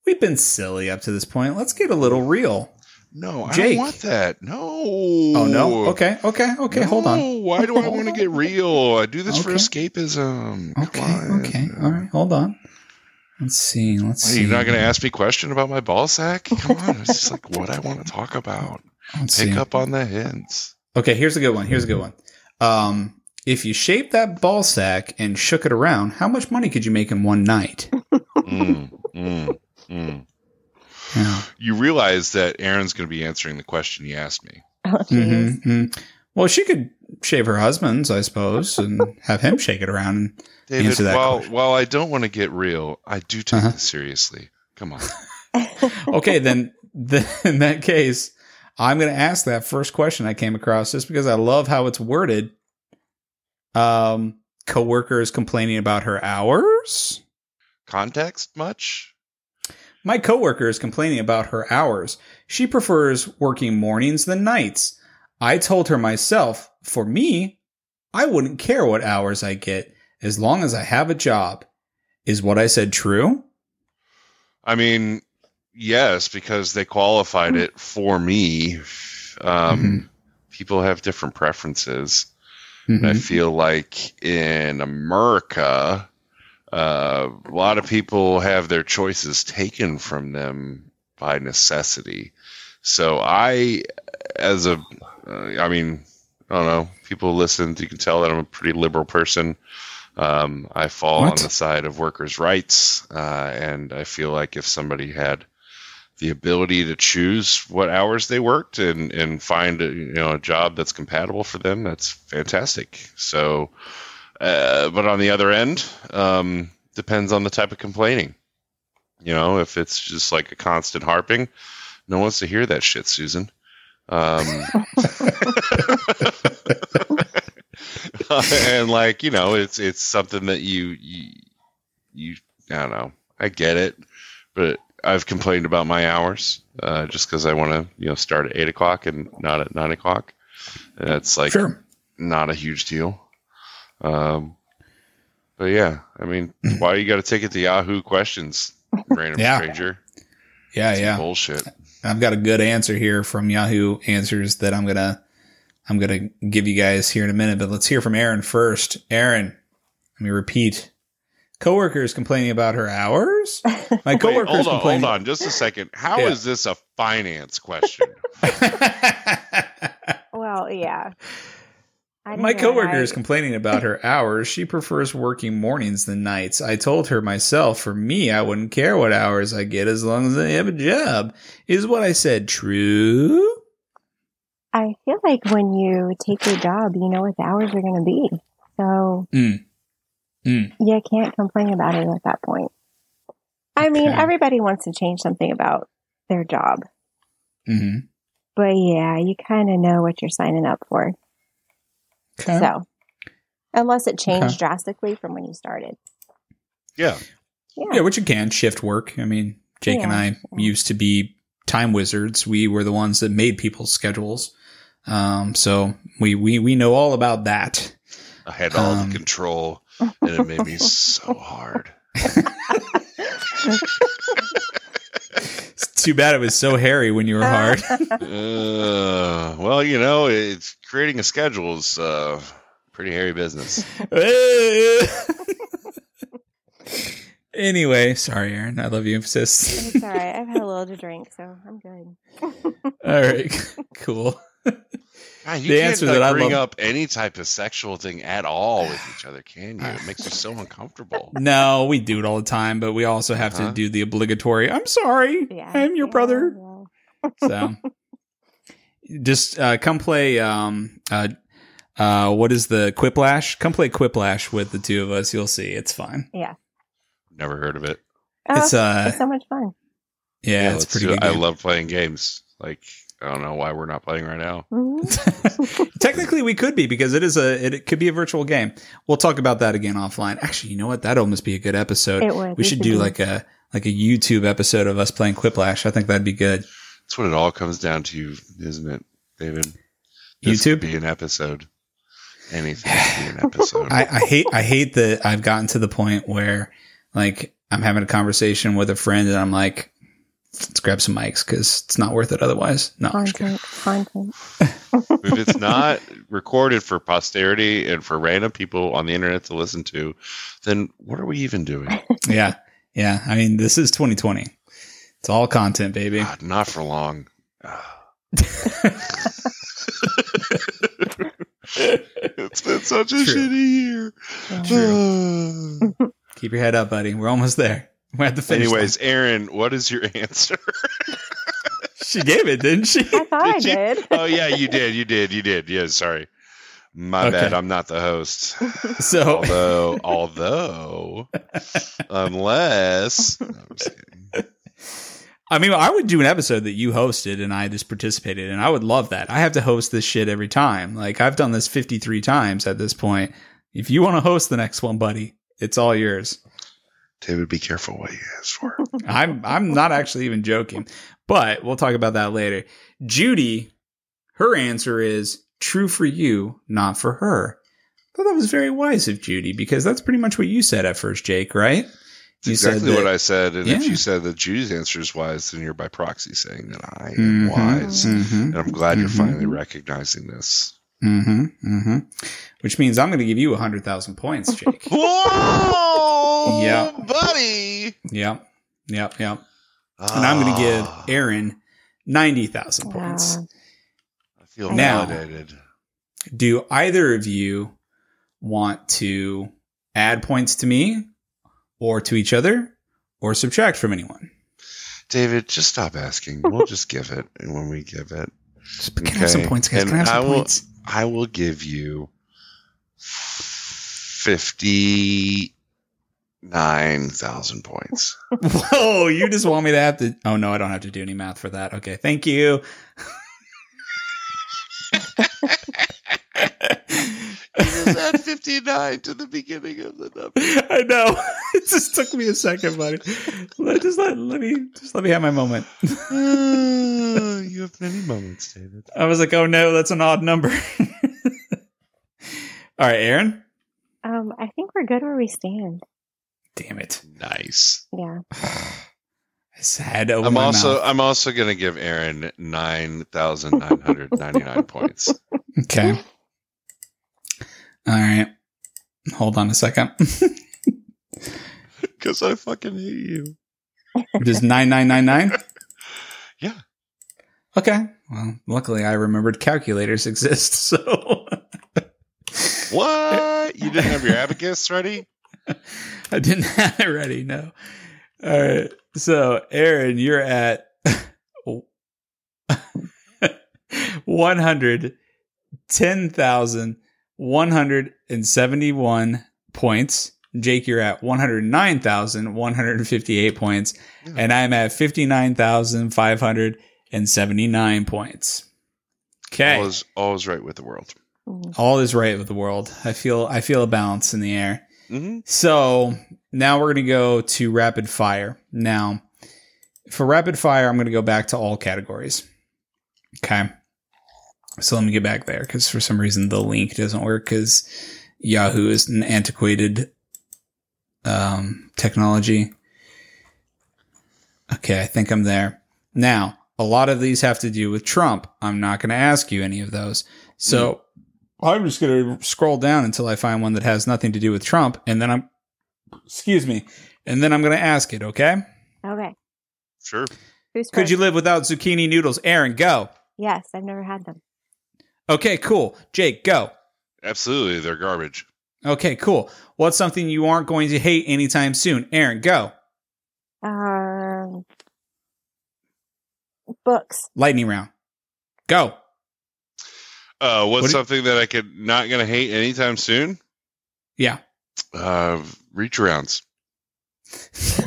We've been silly up to this point. Let's get a little real. No, I don't want that. No. Oh no. Okay. Okay. Okay. Hold on. Why do I want to get real? I do this for escapism. Okay. Okay. All right. Hold on. Let's see. Let's Why, see. you're not going to ask me a question about my ball sack? Come on, it's just like what I want to talk about. Let's Pick see. up on the hints. Okay, here's a good one. Here's a good one. Um, if you shaped that ball sack and shook it around, how much money could you make in one night? Mm, mm, mm. Yeah. You realize that Erin's going to be answering the question you asked me. Oh, jeez. hmm Well, she could shave her husband's, I suppose, and have him shake it around. And, David, Answer that while question. while I don't want to get real, I do take Uh-huh. this seriously. Come on. okay, then, then in that case, I'm going to ask that first question I came across just because I love how it's worded. Um, coworker is complaining about her hours. Context much? My coworker is complaining about her hours. She prefers working mornings than nights. I told her myself, for me, I wouldn't care what hours I get as long as I have a job. Is what I said true? I mean, yes, because they qualified it for me. Um, Mhm. People have different preferences. Mhm. I feel like in America, uh, a lot of people have their choices taken from them by necessity. So I, as a, uh, I mean, I don't know. People listen. You can tell that I'm a pretty liberal person. Um, I fall What? on the side of workers' rights, uh, and I feel like if somebody had the ability to choose what hours they worked and and find a, you know a job that's compatible for them, that's fantastic. So, uh, but on the other end, um, depends on the type of complaining. You know, if it's just like a constant harping, no one wants to hear that shit, Susan. Um, and like you know, it's it's something that you you you I don't know. I get it, but I've complained about my hours uh, just because I want to you know start at eight o'clock and not at nine o'clock. That's like sure. not a huge deal. Um, but yeah, I mean, why you got to take it to Yahoo questions, random Yeah. stranger? Yeah, It's yeah. bullshit. I've got a good answer here from Yahoo Answers that I'm gonna I'm gonna give you guys here in a minute. But let's hear from Erin first. Erin, let me repeat. Coworkers complaining about her hours. My Wait, coworkers hold on, complaining. hold on, just a second. How is Yeah. this a finance question? Well, yeah. My coworker is complaining about her hours. She prefers working mornings than nights. I told her myself, for me, I wouldn't care what hours I get as long as I have a job. Is what I said true? I feel like when you take your job, you know what the hours are going to be. So Mm. Mm. you can't complain about it at that point. I mean, everybody wants to change something about their job. hmm But yeah, you kind of know what you're signing up for. Okay. So, unless it changed Okay. drastically from when you started. yeah, Yeah. Yeah, which you can shift work. I mean, Jake and Yeah. I used to be time wizards. We were the ones that made people's schedules. Um, so we, we, we know all about that. I had all Um, the control, and it made me so hard. It's too bad it was so hairy when you were hard. Uh, well, you know, it's creating a schedule is uh, pretty hairy business. anyway, sorry, Erin. I love you, sis. It's all right. I've had a little to drink, so I'm good. All right, cool. God, you The can't answer like, that I bring love- up any type of sexual thing at all with each other, can you? It makes you so uncomfortable. No, we do it all the time, but we also have Uh-huh. to do the obligatory. I'm sorry, Yeah. I'm your Yeah, brother. yeah. So just uh, come play. Um, uh, uh, what is the Quiplash? Come play Quiplash with the two of us. You'll see. It's fine. Yeah. Never heard of it. Oh, It's uh, it's so much fun. yeah, it's pretty good. it. I love playing games. Like I don't know why we're not playing right now. Technically, we could be because it is a it, it could be a virtual game. We'll talk about that again offline. Actually, you know what? That'd almost be a good episode. It would. we should do like a like a YouTube episode of us playing Quiplash. I think that'd be good. That's what it all comes down to, isn't it, David? This YouTube? could be an episode. Anything could be an episode. I, I hate I hate that I've gotten to the point where like I'm having a conversation with a friend and I'm like, let's grab some mics because it's not worth it otherwise. No, I'm just kidding. content, content. if it's not recorded for posterity and for random people on the internet to listen to, then what are we even doing? yeah, yeah. I mean, this is 2020. It's all content, baby. God, not for long. It's been such a True. shitty year. Keep your head up, buddy. We're almost there. We're at the finish. Anyways, Erin, what is your answer? she gave it, didn't she? I thought I Did you? oh yeah, you did, you did, you did. Yeah, sorry. My Okay. bad. I'm not the host. So, although, although, unless. No, I'm just kidding. I mean, I would do an episode that you hosted and I just participated, and I would love that. I have to host this shit every time. Like I've done this 53 times at this point. If you want to host the next one, buddy, it's all yours. David, be careful what you ask for. I'm I'm not actually even joking, but we'll talk about that later. Judy, her answer is true for you, not for her. I thought that was very wise of Judy because that's pretty much what you said at first, Jake, right? That's exactly that- what I said. And if you said that Judy's answer is wise, then you're by proxy saying that I am wise. mhm, And I'm glad you're Mhm. finally recognizing this. Mm-hmm. Mm-hmm. Which means I'm going to give you a hundred thousand points, Jake. Whoa! Yeah. buddy. yep. Yep. Yep. And I'm going to give Ah, Erin ninety thousand points. Wow. I feel Now- validated. Do either of you want to add points to me or to each other or subtract from anyone? David, just stop asking. We'll just give it and when we give it. Just, can I have some points, guys? And Can I have some I will- points? I will give you fifty nine thousand points. Whoa, you just want me to have to. Oh, no, I don't have to do any math for that. Okay, thank you. You just add fifty nine to the beginning of the number. I know. It just took me a second, buddy. Let, just let, let me just let me have my moment. Uh, you have many moments, David. I was like, oh no, that's an odd number. All right, Erin. Um, I think we're good where we stand. Damn it. Nice. Yeah. I just had to oh, open I'm also mouth. I'm also gonna give Erin nine thousand nine hundred ninety nine points. Okay. All right. Hold on a second. Because I fucking hate you. Just nine nine nine nine. Yeah. Okay. Well, luckily I remembered calculators exist, so What? You didn't have your abacus ready? I didn't have it ready. No. All right. So, Erin, you're at one hundred ten thousand one hundred and seventy-one points. Jake, you're at one hundred nine thousand one hundred fifty-eight points, Yeah. and I'm at fifty-nine thousand five hundred and seventy-nine points. Okay, All is all is right with the world. All is right with the world. I feel I feel a balance in the air. Mm-hmm. So now we're going to go to rapid fire. Now, for rapid fire, I'm going to go back to all categories. Okay. So let me get back there because for some reason the link doesn't work because Yahoo is an antiquated um, technology. Okay, I think I'm there. Now, a lot of these have to do with Trump. I'm not going to ask you any of those. So I'm just going to scroll down until I find one that has nothing to do with Trump, and then I'm, excuse me, and then I'm going to ask it. Okay? Okay. Sure. Who's Could first? you live without zucchini noodles? Erin, go. Yes, I've never had them. Okay, cool. Jake, go. Absolutely, they're garbage. Okay, cool. What's something you aren't going to hate anytime soon? Erin, go. Um, books. Lightning round. Go. Uh, what's What do- something that I could not gonna hate anytime soon? Yeah. Uh, reach arounds.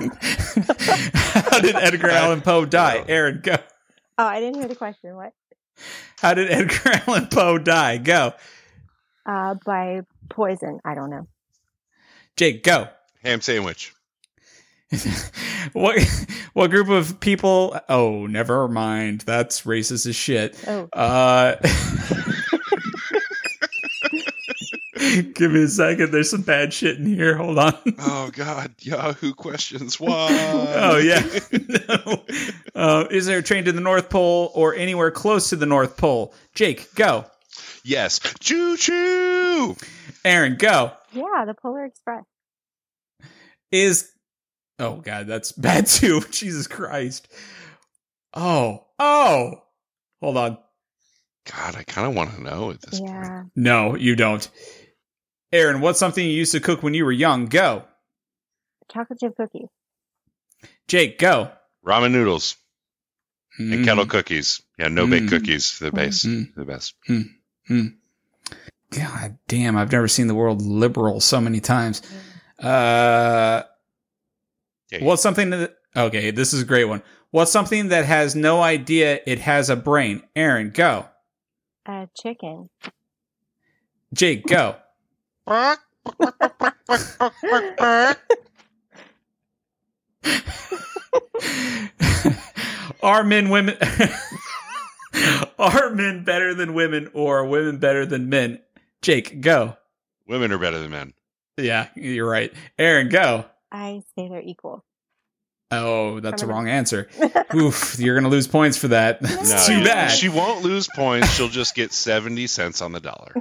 How did Edgar Allan Poe die? Erin, go. Oh, I didn't hear the question. What? How did Edgar Allan Poe die? Go. Uh, by poison. I don't know. Jake, go. Ham sandwich. what what group of people? Oh, never mind. That's racist as shit. Oh, Uh, give me a second. There's some bad shit in here. Hold on. Oh God, Yahoo questions. Why? oh yeah. no. Uh, is there a train to the North Pole or anywhere close to the North Pole? Jake, go. yes. Choo choo. Erin, go. yeah, the Polar Express. Is oh god, that's bad too. Jesus Christ. Oh, oh. Hold on. God, I kind of want to know at this point. No, you don't. Erin, what's something you used to cook when you were young? Go. Chocolate chip cookies. Jake, go. Ramen noodles and Mm. kettle cookies. Yeah, no bake Mm. cookies. The base. Mm. The best. God damn, I've never seen the world liberal so many times. Uh, Yeah, what's something that? Okay, this is a great one. What's something that has no idea it has a brain? Erin, go. Uh, chicken. Jake, go. are men women are men better than women or are women better than men? Jake, go. Women are better than men. Yeah, you're right. Erin, go. I say they're equal. Oh, that's a I'm gonna- wrong answer. Oof, you're gonna lose points for that. That's No, too bad. She won't lose points. She'll just get 70 cents on the dollar.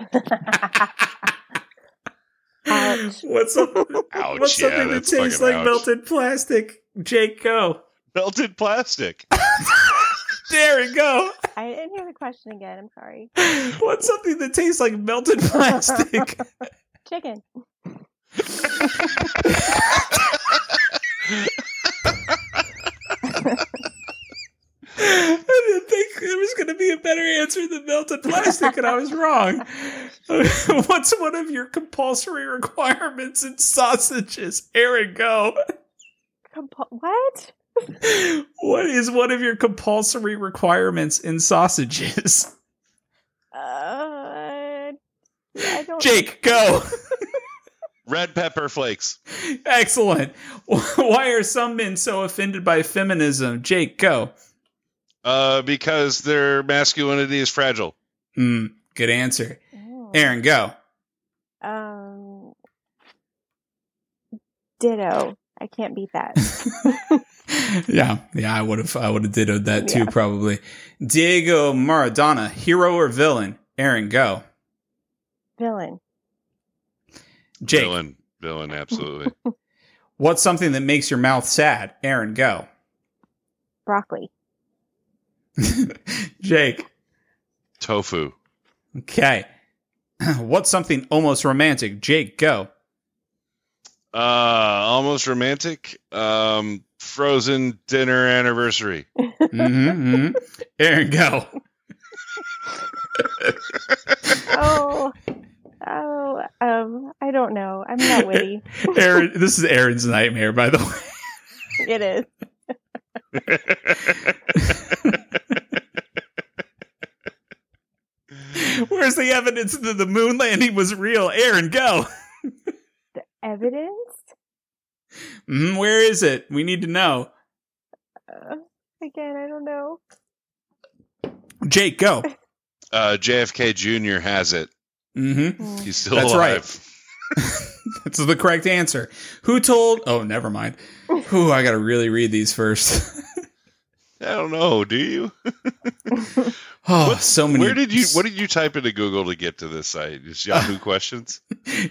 Ouch. What's up? Ouch, What's yeah, something that tastes like ouch. melted plastic? Jake, go. Melted plastic. Darren, go. I didn't hear the question again. I'm sorry. What's something that tastes like melted plastic? Chicken. I didn't think there was going to be a better answer than melted plastic, and I was wrong. What's one of your compulsory requirements in sausages? Erin, go. Compo- what? What is one of your compulsory requirements in sausages? Uh, I don't. Jake, go. Red pepper flakes. Excellent. Why are some men so offended by feminism? Jake, go. Uh, because their masculinity is fragile. Hmm, good answer. Oh. Erin, go. Um. Ditto. I can't beat that. yeah, yeah, I would have, I would have dittoed that too, Yeah. probably. Diego Maradona, hero or villain? Erin, go. Villain. Jake, Villain. Villain, absolutely. what's something that makes your mouth sad? Erin, go. Broccoli. Jake, Tofu. okay. what's something almost romantic? Jake, go. Uh, almost romantic. Um, frozen dinner anniversary. hmm Erin, go. Oh. Oh. Um. I don't know. I'm not witty. Erin, this is Erin's nightmare, by the way. It is. Where's the evidence that the moon landing was real? Erin, go. The evidence. Mhm, where is it? We need to know. Uh, again, I don't know. Jake, go. uh, JFK Jr. has it. hmm Hmm. He's still That's alive. That's the correct answer. Who told? Oh, never mind. Whew, I got to really read these first. I don't know. Do you? oh, What- so many. Where did you? What did you type into Google to get to this site? Just Yahoo questions.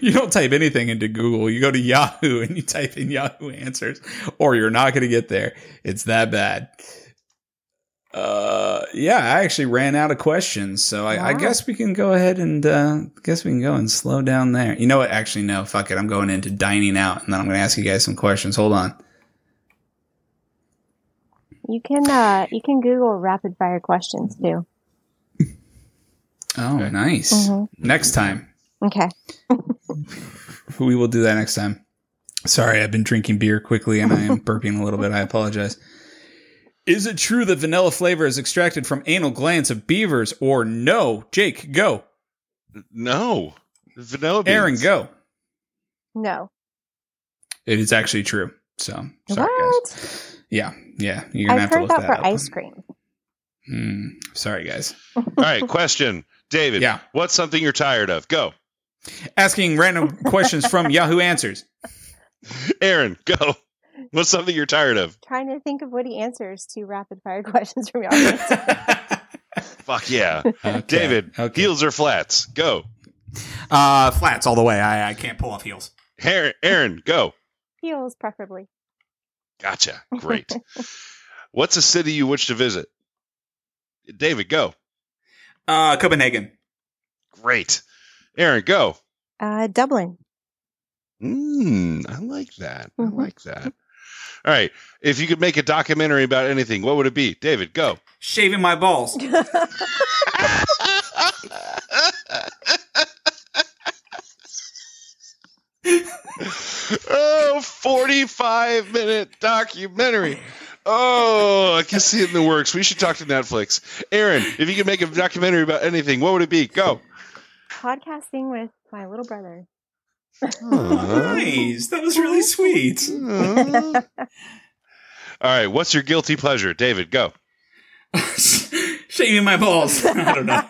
You don't type anything into Google. You go to Yahoo and you type in Yahoo answers, or you're not going to get there. It's that bad. Uh, yeah, I actually ran out of questions, so I, I guess we can go ahead and uh, guess we can go and slow down there. You know what? Actually, no. Fuck it. I'm going into dining out, and then I'm going to ask you guys some questions. Hold on. You can uh you can Google rapid fire questions too. Oh, Okay. nice. Mhm. Next time. Okay. We will do that next time. Sorry, I've been drinking beer quickly and I am burping a little bit. I apologize. Is it true that vanilla flavor is extracted from anal glands of beavers or no? Jake, go. No, vanilla. Beans. Erin, go. No. It is actually true. So, sorry, what? guys. Yeah, yeah. You're gonna I've have to heard look that that, for up. ice cream. Hmm, sorry, guys. All right, question, David. Yeah. What's something you're tired of? Go, Asking random questions from Yahoo Answers. Erin. Go. What's something you're tired of? Trying to think of witty answers to rapid fire questions from your audience. Fuck yeah, Okay, David. Okay. Heels or flats? Go, Uh, flats all the way. I, I can't pull off heels. Erin. Erin. Go. Heels, preferably. Gotcha. Great. What's a city you wish to visit? David. Go. Uh, Copenhagen. Great. Erin. Go. Uh, Dublin. Mm, I like that. I Mhm. like that. All right. If you could make a documentary about anything, what would it be? David, go. Shaving my balls. oh, 45 minute documentary. Oh, I can see it in the works. We should talk to Netflix. Erin, if you could make a documentary about anything, what would it be? Go. Podcasting with my little brother. Nice. That was really sweet. All right. What's your guilty pleasure, David? Go. Shaving my balls. I don't know.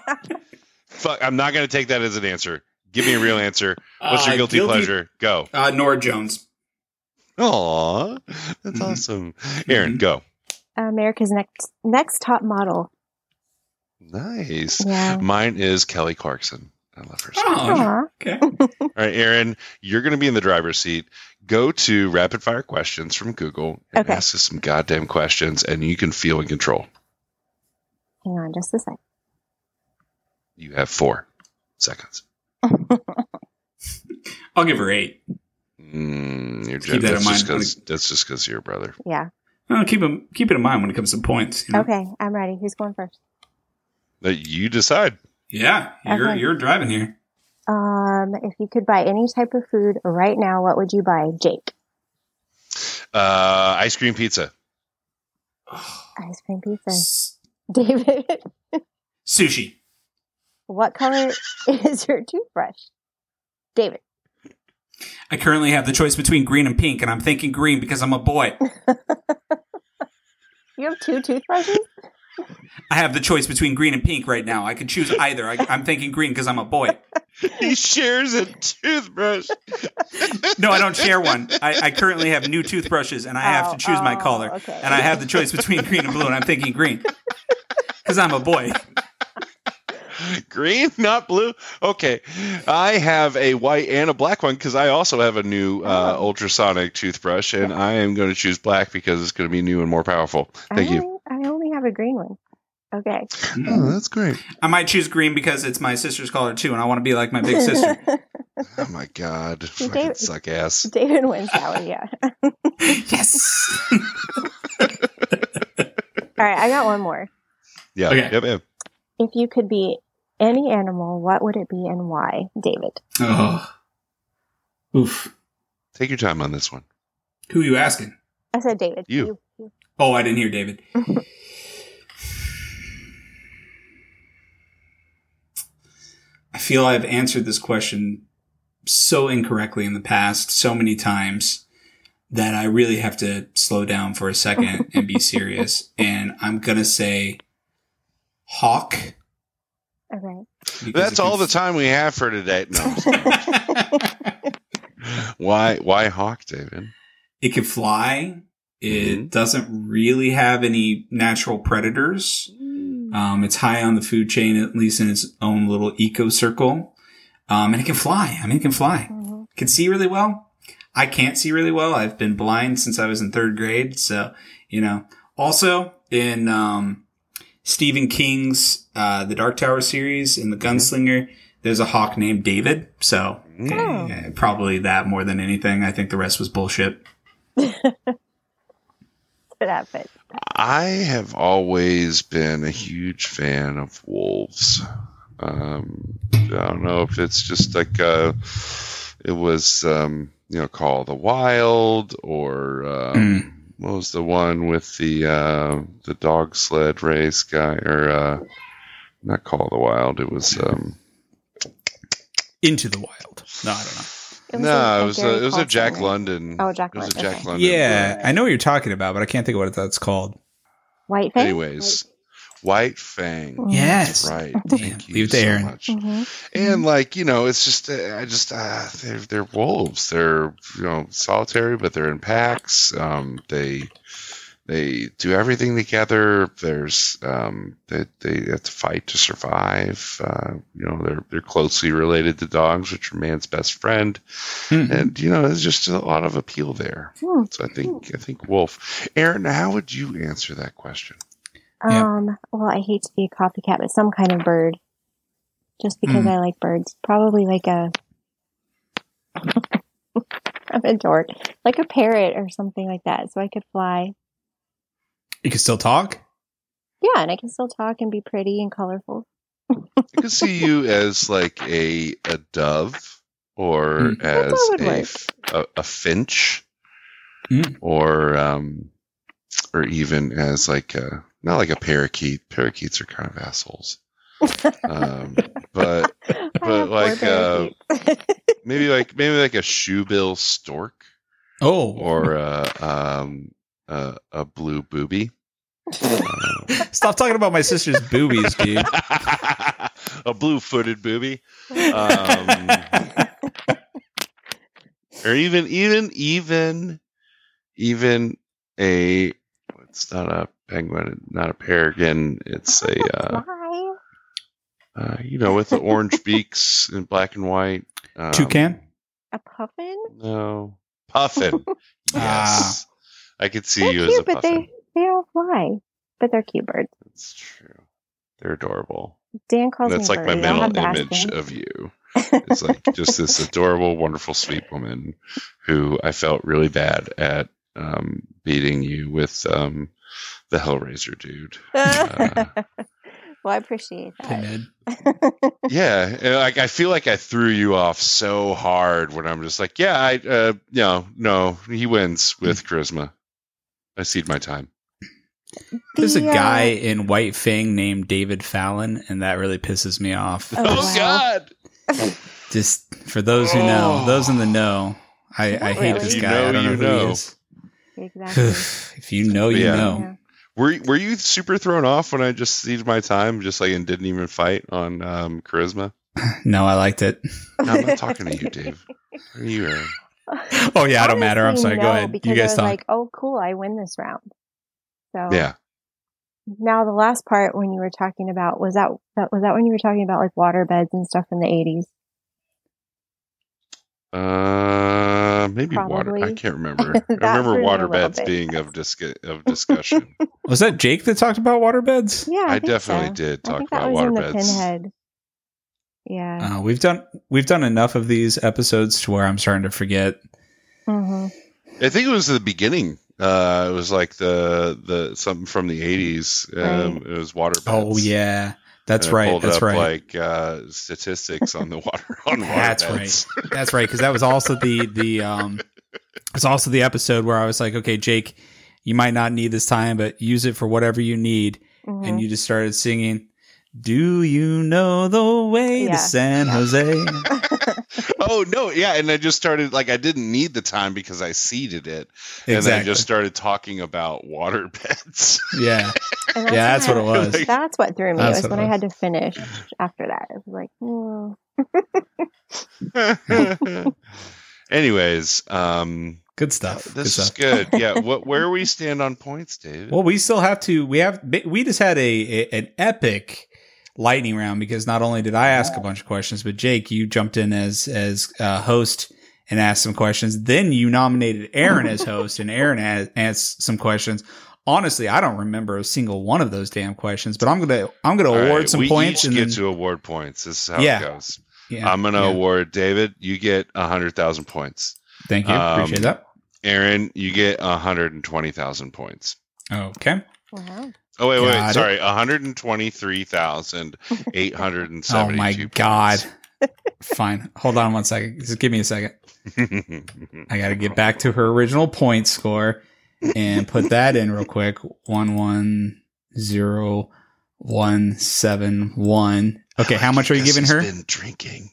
Fuck. I'm not going to take that as an answer. Give me a real answer. What's Uh, your guilty, pleasure? Go. Uh, Norah Jones. Aw, that's Mhm. awesome. Erin, go. America's next next top model. Nice. Yeah. Mine is Kelly Clarkson. I love her. so Oh, okay. All right, Erin, you're going to be in the driver's seat. Go to rapid fire questions from Google and Okay. ask us some goddamn questions, and you can feel in control. Hang on just a sec. You have four seconds. I'll give her eight. Mm, you're Keep that that's, in just mind. 'cause- that's just because you're a brother. Yeah. Oh, keep 'em- keep it in mind when it comes to points. you know? Okay, I'm ready. Who's going first? That you decide. Yeah, you're Okay. you're driving here. Um, if you could buy any type of food right now, what would you buy, Jake? Uh, ice cream pizza. Ice cream pizza. S- David, Sushi. What color is your toothbrush? David. I currently have the choice between green and pink, and I'm thinking green because I'm a boy. You have two toothbrushes? I have the choice between green and pink right now. I could choose either. I, I'm thinking green because I'm a boy. he shares a toothbrush. No, I don't share one. I, I currently have new toothbrushes, and I have Oh, to choose my oh, color. okay. And I have the choice between green and blue, and I'm thinking green because I'm a boy. Green, not blue. Okay, I have a white and a black one because I also have a new uh, Oh. ultrasonic toothbrush, and I am going to choose black because it's going to be new and more powerful. Thank I you. Only, I only have a green one. Okay. Oh, that's great. I might choose green because it's my sister's color too, and I want to be like my big sister. Oh my god, fucking David- suck ass. David wins that one, yeah. yes. All right, I got one more. Yeah, Okay. yep, yep. If you could be any animal, what would it be and why, David? Oh. Oof. Take your time on this one. Who are you asking? I said David. You. you. Oh, I didn't hear David. I feel I've answered this question so incorrectly in the past so many times that I really have to slow down for a second and be serious. And I'm going to say hawk. Okay. because That's all the time we have for today. No. why? Why hawk, David? it can fly. It Mhm. doesn't really have any natural predators. Um, it's high on the food chain, at least in its own little eco circle. Um, and it can fly. I mean, it can fly. Mhm. Can see really well. I can't see really well. I've been blind since I was in third grade. So, you know, also in, um, Stephen King's, uh, the Dark Tower series in the Gunslinger, there's a hawk named David. So Mm. Oh. eh, probably that more than anything. I think the rest was bullshit. That fits. I have always been a huge fan of wolves. Um, I don't know if it's just like uh, it was, um, you know, Call of the Wild or um, what was the one with the uh, the dog sled race guy or uh, not Call of the Wild? It was um, Into the wild. No, I don't know. It was no, a- it was a, it was a Jack right? London. Oh, Jack It was a London, Jack okay. London. Yeah, I know what you're talking about, but I can't think of what that's called. White Fang? Anyways, White Fang. Yes. Right. Damn, Thank you leave it so Erin. much. Mhm. And like you know, it's just uh, I just uh, they're they're wolves. They're you know solitary, but they're in packs. Um, they they do everything together. There's um, they they have to fight to survive. Uh, you know, they're they're closely related to dogs, which are man's best friend. Hmm. And you know, there's just a lot of appeal there. Hmm. So I think I think wolf. Erin, how would you answer that question? Yeah. Um, well, I hate to be a copycat, but some kind of bird. Just because Mm. I like birds. Probably like a I'm a dork. Like a parrot or something like that. So I could fly. You can still talk? Yeah, and I can still talk and be pretty and colorful. I could see you as like a a dove, or Mm. as That would a, work. f- a a finch, Mm. or um, or even as like a not like a parakeet. Parakeets are kind of assholes. Um, but but like, uh, maybe like maybe like a shoebill stork, Oh. or uh, um, a, a blue booby. Uh, Stop talking about my sister's boobies, dude. a blue-footed booby, um, or even even even even a it's not a penguin, not a peregrine. It's a uh, uh, you know with the orange beaks and black and white. Um, Toucan. A puffin? No, puffin. Ah. yes, I could see They're you cute, as a but puffin. they they don't fly. But they're cute birds. That's true. They're adorable. Dan calls That's me like my Birdie. I'll mental have to ask image of you. It's like just this adorable, wonderful, sweet woman who I felt really bad at um, beating you with um, the Hellraiser dude. Uh, well, I appreciate that. Pinhead. yeah, like I feel like I threw you off so hard when I'm just like, yeah, I, uh, no, no, he wins with charisma. I cede my time. There's a The, uh, guy in White Fang named David Fallon, and that really pisses me off. Oh, Oh. God! Just for those who know, Oh. those in the know, I, I hate really. this If you guy. know, I don't know you who know. He is. Exactly. if you know, you Yeah. know. Yeah. Were were you super thrown off when I just seized my time, just like and didn't even fight on um, charisma? No, I liked it. No, I'm not talking to you, Dave. Who are you, Erin? Oh yeah, I don't matter. I'm Honestly, sorry. Go ahead. Because You I guys was talk. like, oh, cool, I win this round. So Yeah. now the last part when you were talking about was that, that was that when you were talking about like water beds and stuff in the eighties? Uh, maybe water. I can't remember. I remember threw water beds bit. being of discu- of discussion. Was that Jake that talked about waterbeds? Yeah, I, I definitely so. did I talk think that about was water in the beds. pinhead. Yeah. Uh, we've done we've done enough of these episodes to where I'm starting to forget. hmm I think it was the beginning. Uh, it was like the the something from the '80s. Um, It was water beds. Oh yeah, that's And right. That's up, right. Like uh, statistics on the water on water That's beds. That's right. Because that was also the the um, it's also the episode where I was like, okay, Jake, you might not need this time, but use it for whatever you need, hmm and you just started singing. Do you know the way Yeah. to San Jose? Oh no, yeah, and I just started like I didn't need the time because I seeded it, and then I just started talking about water beds. yeah. And Yeah, that's what it when I- was. That's what threw me. That's was when it I had to finish after that. It was like. Anyways, um, Good stuff. Good this is stuff. good. Yeah, what where we stand on points, David? Well, we still have to. We have. We just had a, a an epic lightning round because not only did I ask a bunch of questions, but Jake, you jumped in as as uh, host and asked some questions. Then you nominated Erin as host, and Erin has asked some questions. Honestly, I don't remember a single one of those damn questions, but I'm gonna I'm gonna All award right, some we points each and get then, to award points. This is how Yeah. it goes. yeah, I'm gonna yeah. award David. You get a hundred thousand points. Thank you, um, appreciate that. Erin, you get a hundred and twenty thousand points. Okay. wow. Oh wait, Got wait, it. sorry, Oh my god. Fine. Hold on one second. Just give me a second. I got to get back to her original point score and put that in real quick. One one zero one seven one. Okay, how much are you giving her? Been drinking.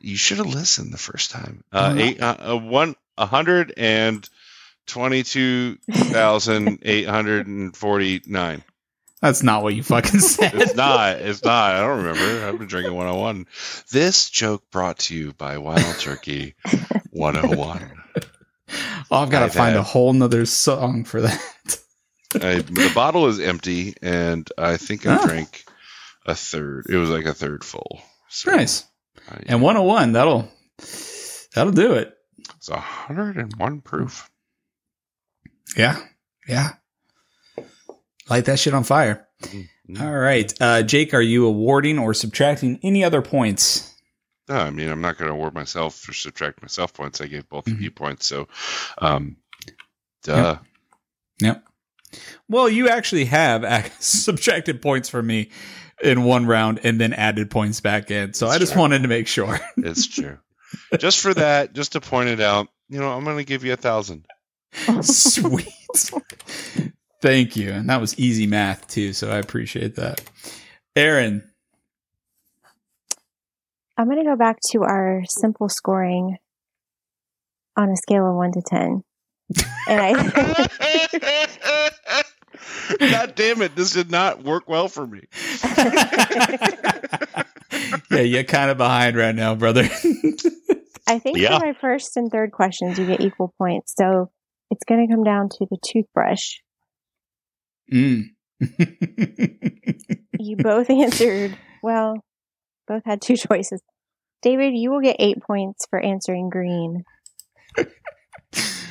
You should have listened the first time. Uh, eight, uh, uh, one, a hundred and twenty-two thousand eight hundred and forty-nine. That's not what you fucking said. It's not. It's not. I don't remember. I've been drinking 101. This joke brought to you by Wild Turkey 101. Oh, I've got to find had- a whole nother song for that. I, the bottle is empty, and I think I Ah. drank a third. It was like a third full. So nice. And 101, that'll that'll do it. it's 101 proof. Yeah. Yeah. Light that shit on fire. Mhm. All right. Uh, Jake, are you awarding or subtracting any other points? No, I mean, I'm not going to award myself or subtract myself points. I gave both of Mhm. you points. So, um, duh. Yep. Well, you actually have subtracted points from me in one round and then added points back in. So That's I just true. wanted to make sure. It's true. just for that, just to point it out, you know, I'm going to give you a thousand. Sweet. Thank you. And that was easy math too, so I appreciate that. Erin, I'm going to go back to our simple scoring on a scale of one to 10. And I God damn it! This did not work well for me. yeah, you're kind of behind right now, brother. I think Yeah. for my first and third questions, you get equal points. So it's going to come down to the toothbrush. mm. You both answered, well, both had two choices. David, you will get eight points for answering green.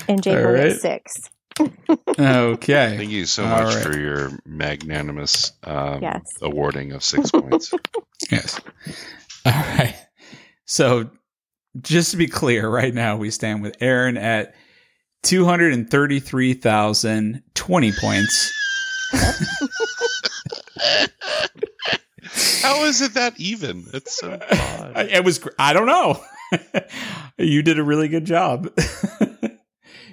And Jake All will right. get six. okay. Thank you so All much right. for your magnanimous um, Yes. awarding of six points. Yes. All right. So, just to be clear, right now we stand with Erin at 233,020 points. How is it that even? It's so odd. It was, I don't know. you did a really good job.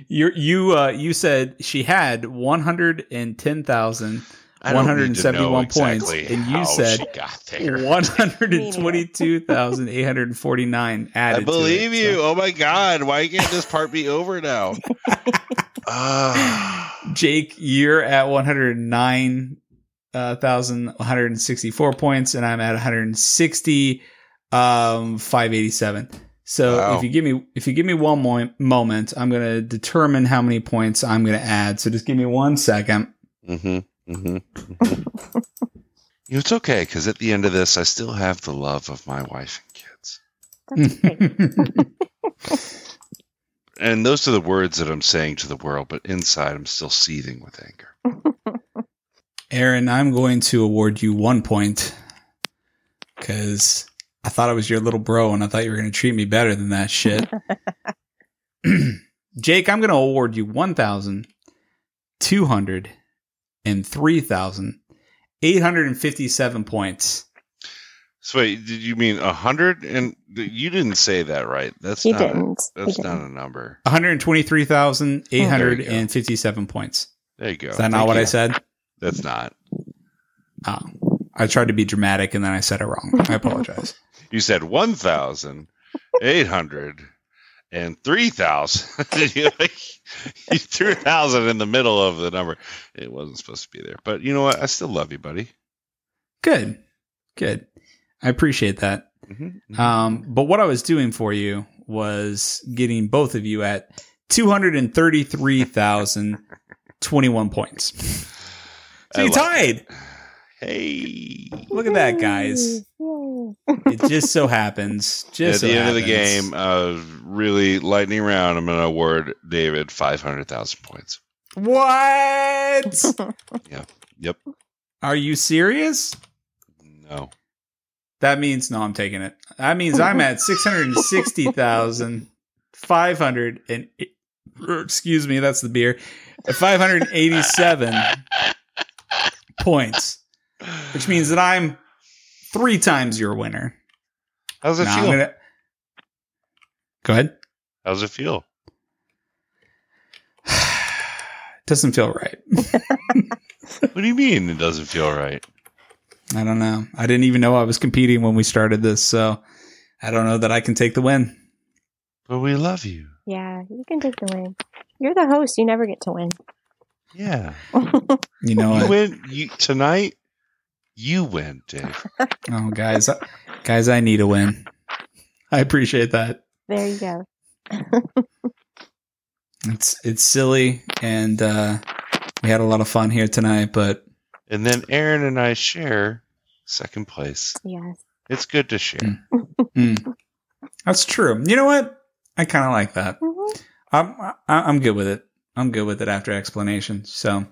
you you uh, you said she had 110,000 I don't need to know 171 points, exactly and you said she got there. 122,849 added. I believe it, you. so- Oh my god! Why can't this part be over now? Ah. Jake, you're at 109,164 points, and I'm at 160, um, 587. So Wow. if you give me if you give me one mo- moment, I'm gonna determine how many points I'm gonna add. So just give me one second. mm-hmm, mm-hmm, mm-hmm. You know, it's okay because at the end of this, I still have the love of my wife and kids. That's. And those are the words that I'm saying to the world, but inside I'm still seething with anger. Erin, I'm going to award you one point because I thought I was your little bro and I thought you were going to treat me better than that shit. Jake, I'm going to award you 1,203,857 points. So wait, did you mean a hundred? And you didn't say that right. That's He not. didn't. He That's didn't. not a number. 123,857 points. There you go. Is that not Thank what you. I said? That's not. Oh, I tried to be dramatic and then I said it wrong. I apologize. You said one thousand eight hundred and three thousand. you you threw thousand in the middle of the number. It wasn't supposed to be there. But you know what? I still love you, buddy. Good. Good. I appreciate that. Mm-hmm. Um, but what I was doing for you was getting both of you at 233,021 points. So you like tied. hey. Look at that, guys. It just so happens. Just At so the end of the game, uh, really lightning round, I'm going to award David 500,000 points. What? Yeah. Yep. Are you serious? No. That means no, I'm taking it. That means I'm at 660,500 and excuse me, that's the beer. 587 points, which means that I'm three times your winner. How's it Now feel? gonna- Go ahead. How's it feel? Doesn't feel right. What do you mean it doesn't feel right? I don't know. I didn't even know I was competing when we started this, so I don't know that I can take the win. But we love you. Yeah, you can take the win. You're the host. You never get to win. Yeah. You know You what? win you, tonight. You win, Dave. Oh, guys, guys, I need a win. I appreciate that. there you go. It's it's silly, and uh, we had a lot of fun here tonight. But And then Erin and I share second place. Yes. It's good to share. mm, that's true. You know what? I kind of like that. Mhm. I'm I, I'm good with it. I'm good with it after explanation. So,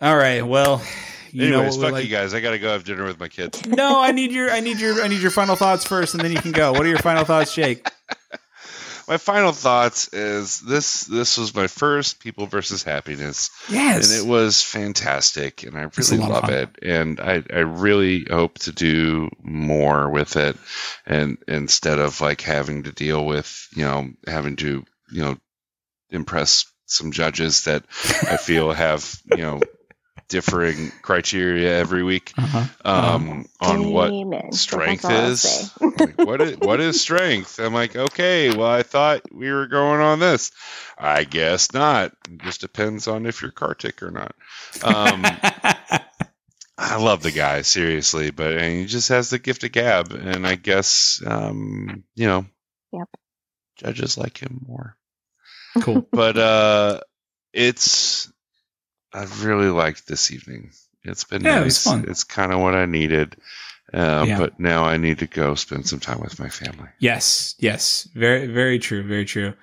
all right. Well, you know Anyways, what fuck like. you guys. I got to go have dinner with my kids. No, I need your I need your I need your final thoughts first, and then you can go. What are your final thoughts, Jake? My final thoughts is this: this was my first People versus Happiness, Yes. and it was fantastic, and I really love it, and I, I really hope to do more with it, and instead of like having to deal with you know having to you know impress some judges that I feel have you know differing criteria every week Uh-huh. um, on what Amen. strength That's all I'll is. say. like, what is what is strength? I'm like, okay, well, I thought we were going on this. I guess not. It just depends on if you're Kartik or not. Um, I love the guy seriously, but and he just has the gift of gab, and I guess um, you know, Yep. judges like him more. Cool. But uh, it's I've really liked this evening. It's been Yeah, it nice. was fun. It's kind of what I needed. Uh, Yeah. But now I need to go spend some time with my family. Yes, yes. Very, very true. Very true.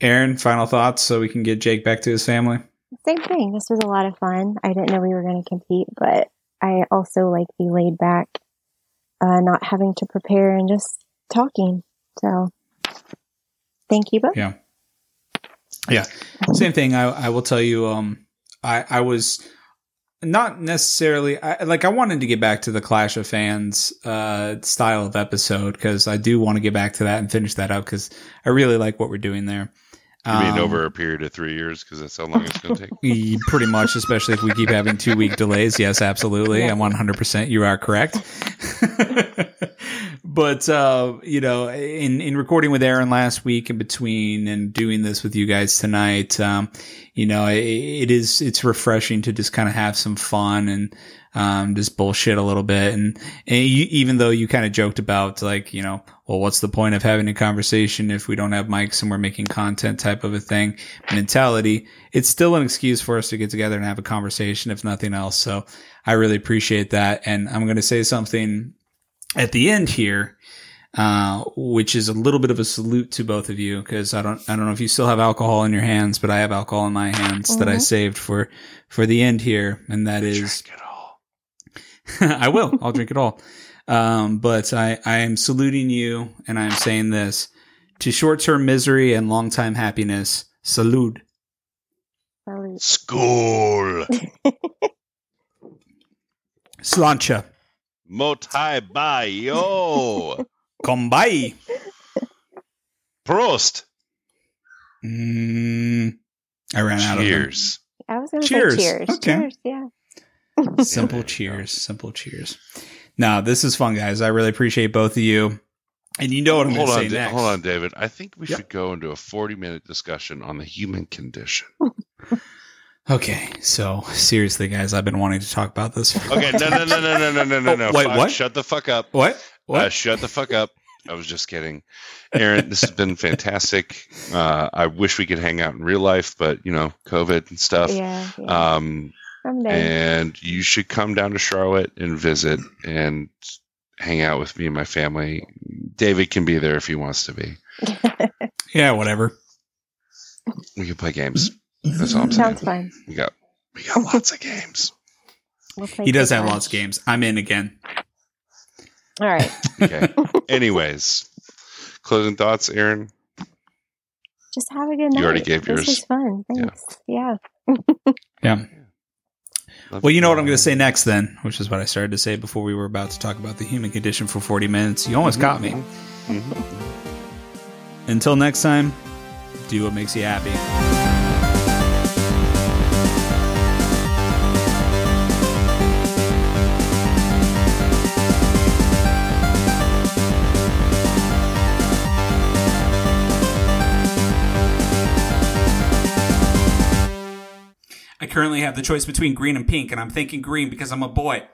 Erin, final thoughts so we can get Jake back to his family. Same thing. This was a lot of fun. I didn't know we were going to compete, but I also like the laid back, uh, not having to prepare and just talking. So thank you both. Yeah. Yeah. Same thing. I, I will tell you, um, I, I was not necessarily I, like I wanted to get back to the Clash of Fans uh, style of episode because I do want to get back to that and finish that up because I really like what we're doing there. You mean Um, over a period of three years because that's how long it's going to take. Pretty much, especially if we keep having two week delays. Yes, absolutely. I'm 100%, you are correct. but, uh, you know, in, in recording with Erin last week in between and doing this with you guys tonight, um, you know, it, it is, it's refreshing to just kind of have some fun and, um, just bullshit a little bit. And, and you, even though you kind of joked about like, you know, well, what's the point of having a conversation if we don't have mics and we're making content type of a thing mentality? It's still an excuse for us to get together and have a conversation, if nothing else. So I really appreciate that. And I'm going to say something at the end here, uh, which is a little bit of a salute to both of you because I don't, I don't know if you still have alcohol in your hands, but I have alcohol in my hands that I Mhm. saved for, for the end here. And that is, Drink it all. I will. I'll drink it all. Um, but I, I am saluting you and I'm saying this to short term misery and long time happiness. Salute. Salute. School. Sláinte. Motai Bayo. Kombai. Prost. Mm, I ran out of Cheers. I was going to Cheers. say cheers. Okay. Cheers. Yeah. Simple cheers. Simple cheers. Now, this is fun, guys. I really appreciate both of you. And you know what I'm going Hold to on, say Da- next. hold on, David. I think we Yep. should go into a 40 minute discussion on the human condition. Okay. So, seriously, guys, I've been wanting to talk about this. Okay, no, no, no, no, no, no, no, no, no. wait, Fuck, what? Shut the fuck up. What? What? Uh, shut the fuck up. I was just kidding. Erin, this has been fantastic. Uh, I wish we could hang out in real life, but, you know, COVID and stuff. Yeah. yeah. Um, Someday. and you should come down to Charlotte and visit and hang out with me and my family. David can be there if he wants to be. yeah, whatever. We can play games. That's mm-hmm. all I'm saying. Sounds fun. We got we got lots of games. We'll He does have Match. lots of games. I'm in again. All right. Okay. Anyways, closing thoughts, Erin. Just have a good night. You already gave this yours. was fun. Thanks. Yeah. Yeah. Love Well, you know what I'm going to say next, then, which is what I started to say before we were about to talk about the human condition for 40 minutes. You almost mm-hmm. got me. Mhm. Until next time, do what makes you happy. Currently have the choice between green and pink, and I'm thinking green because I'm a boy.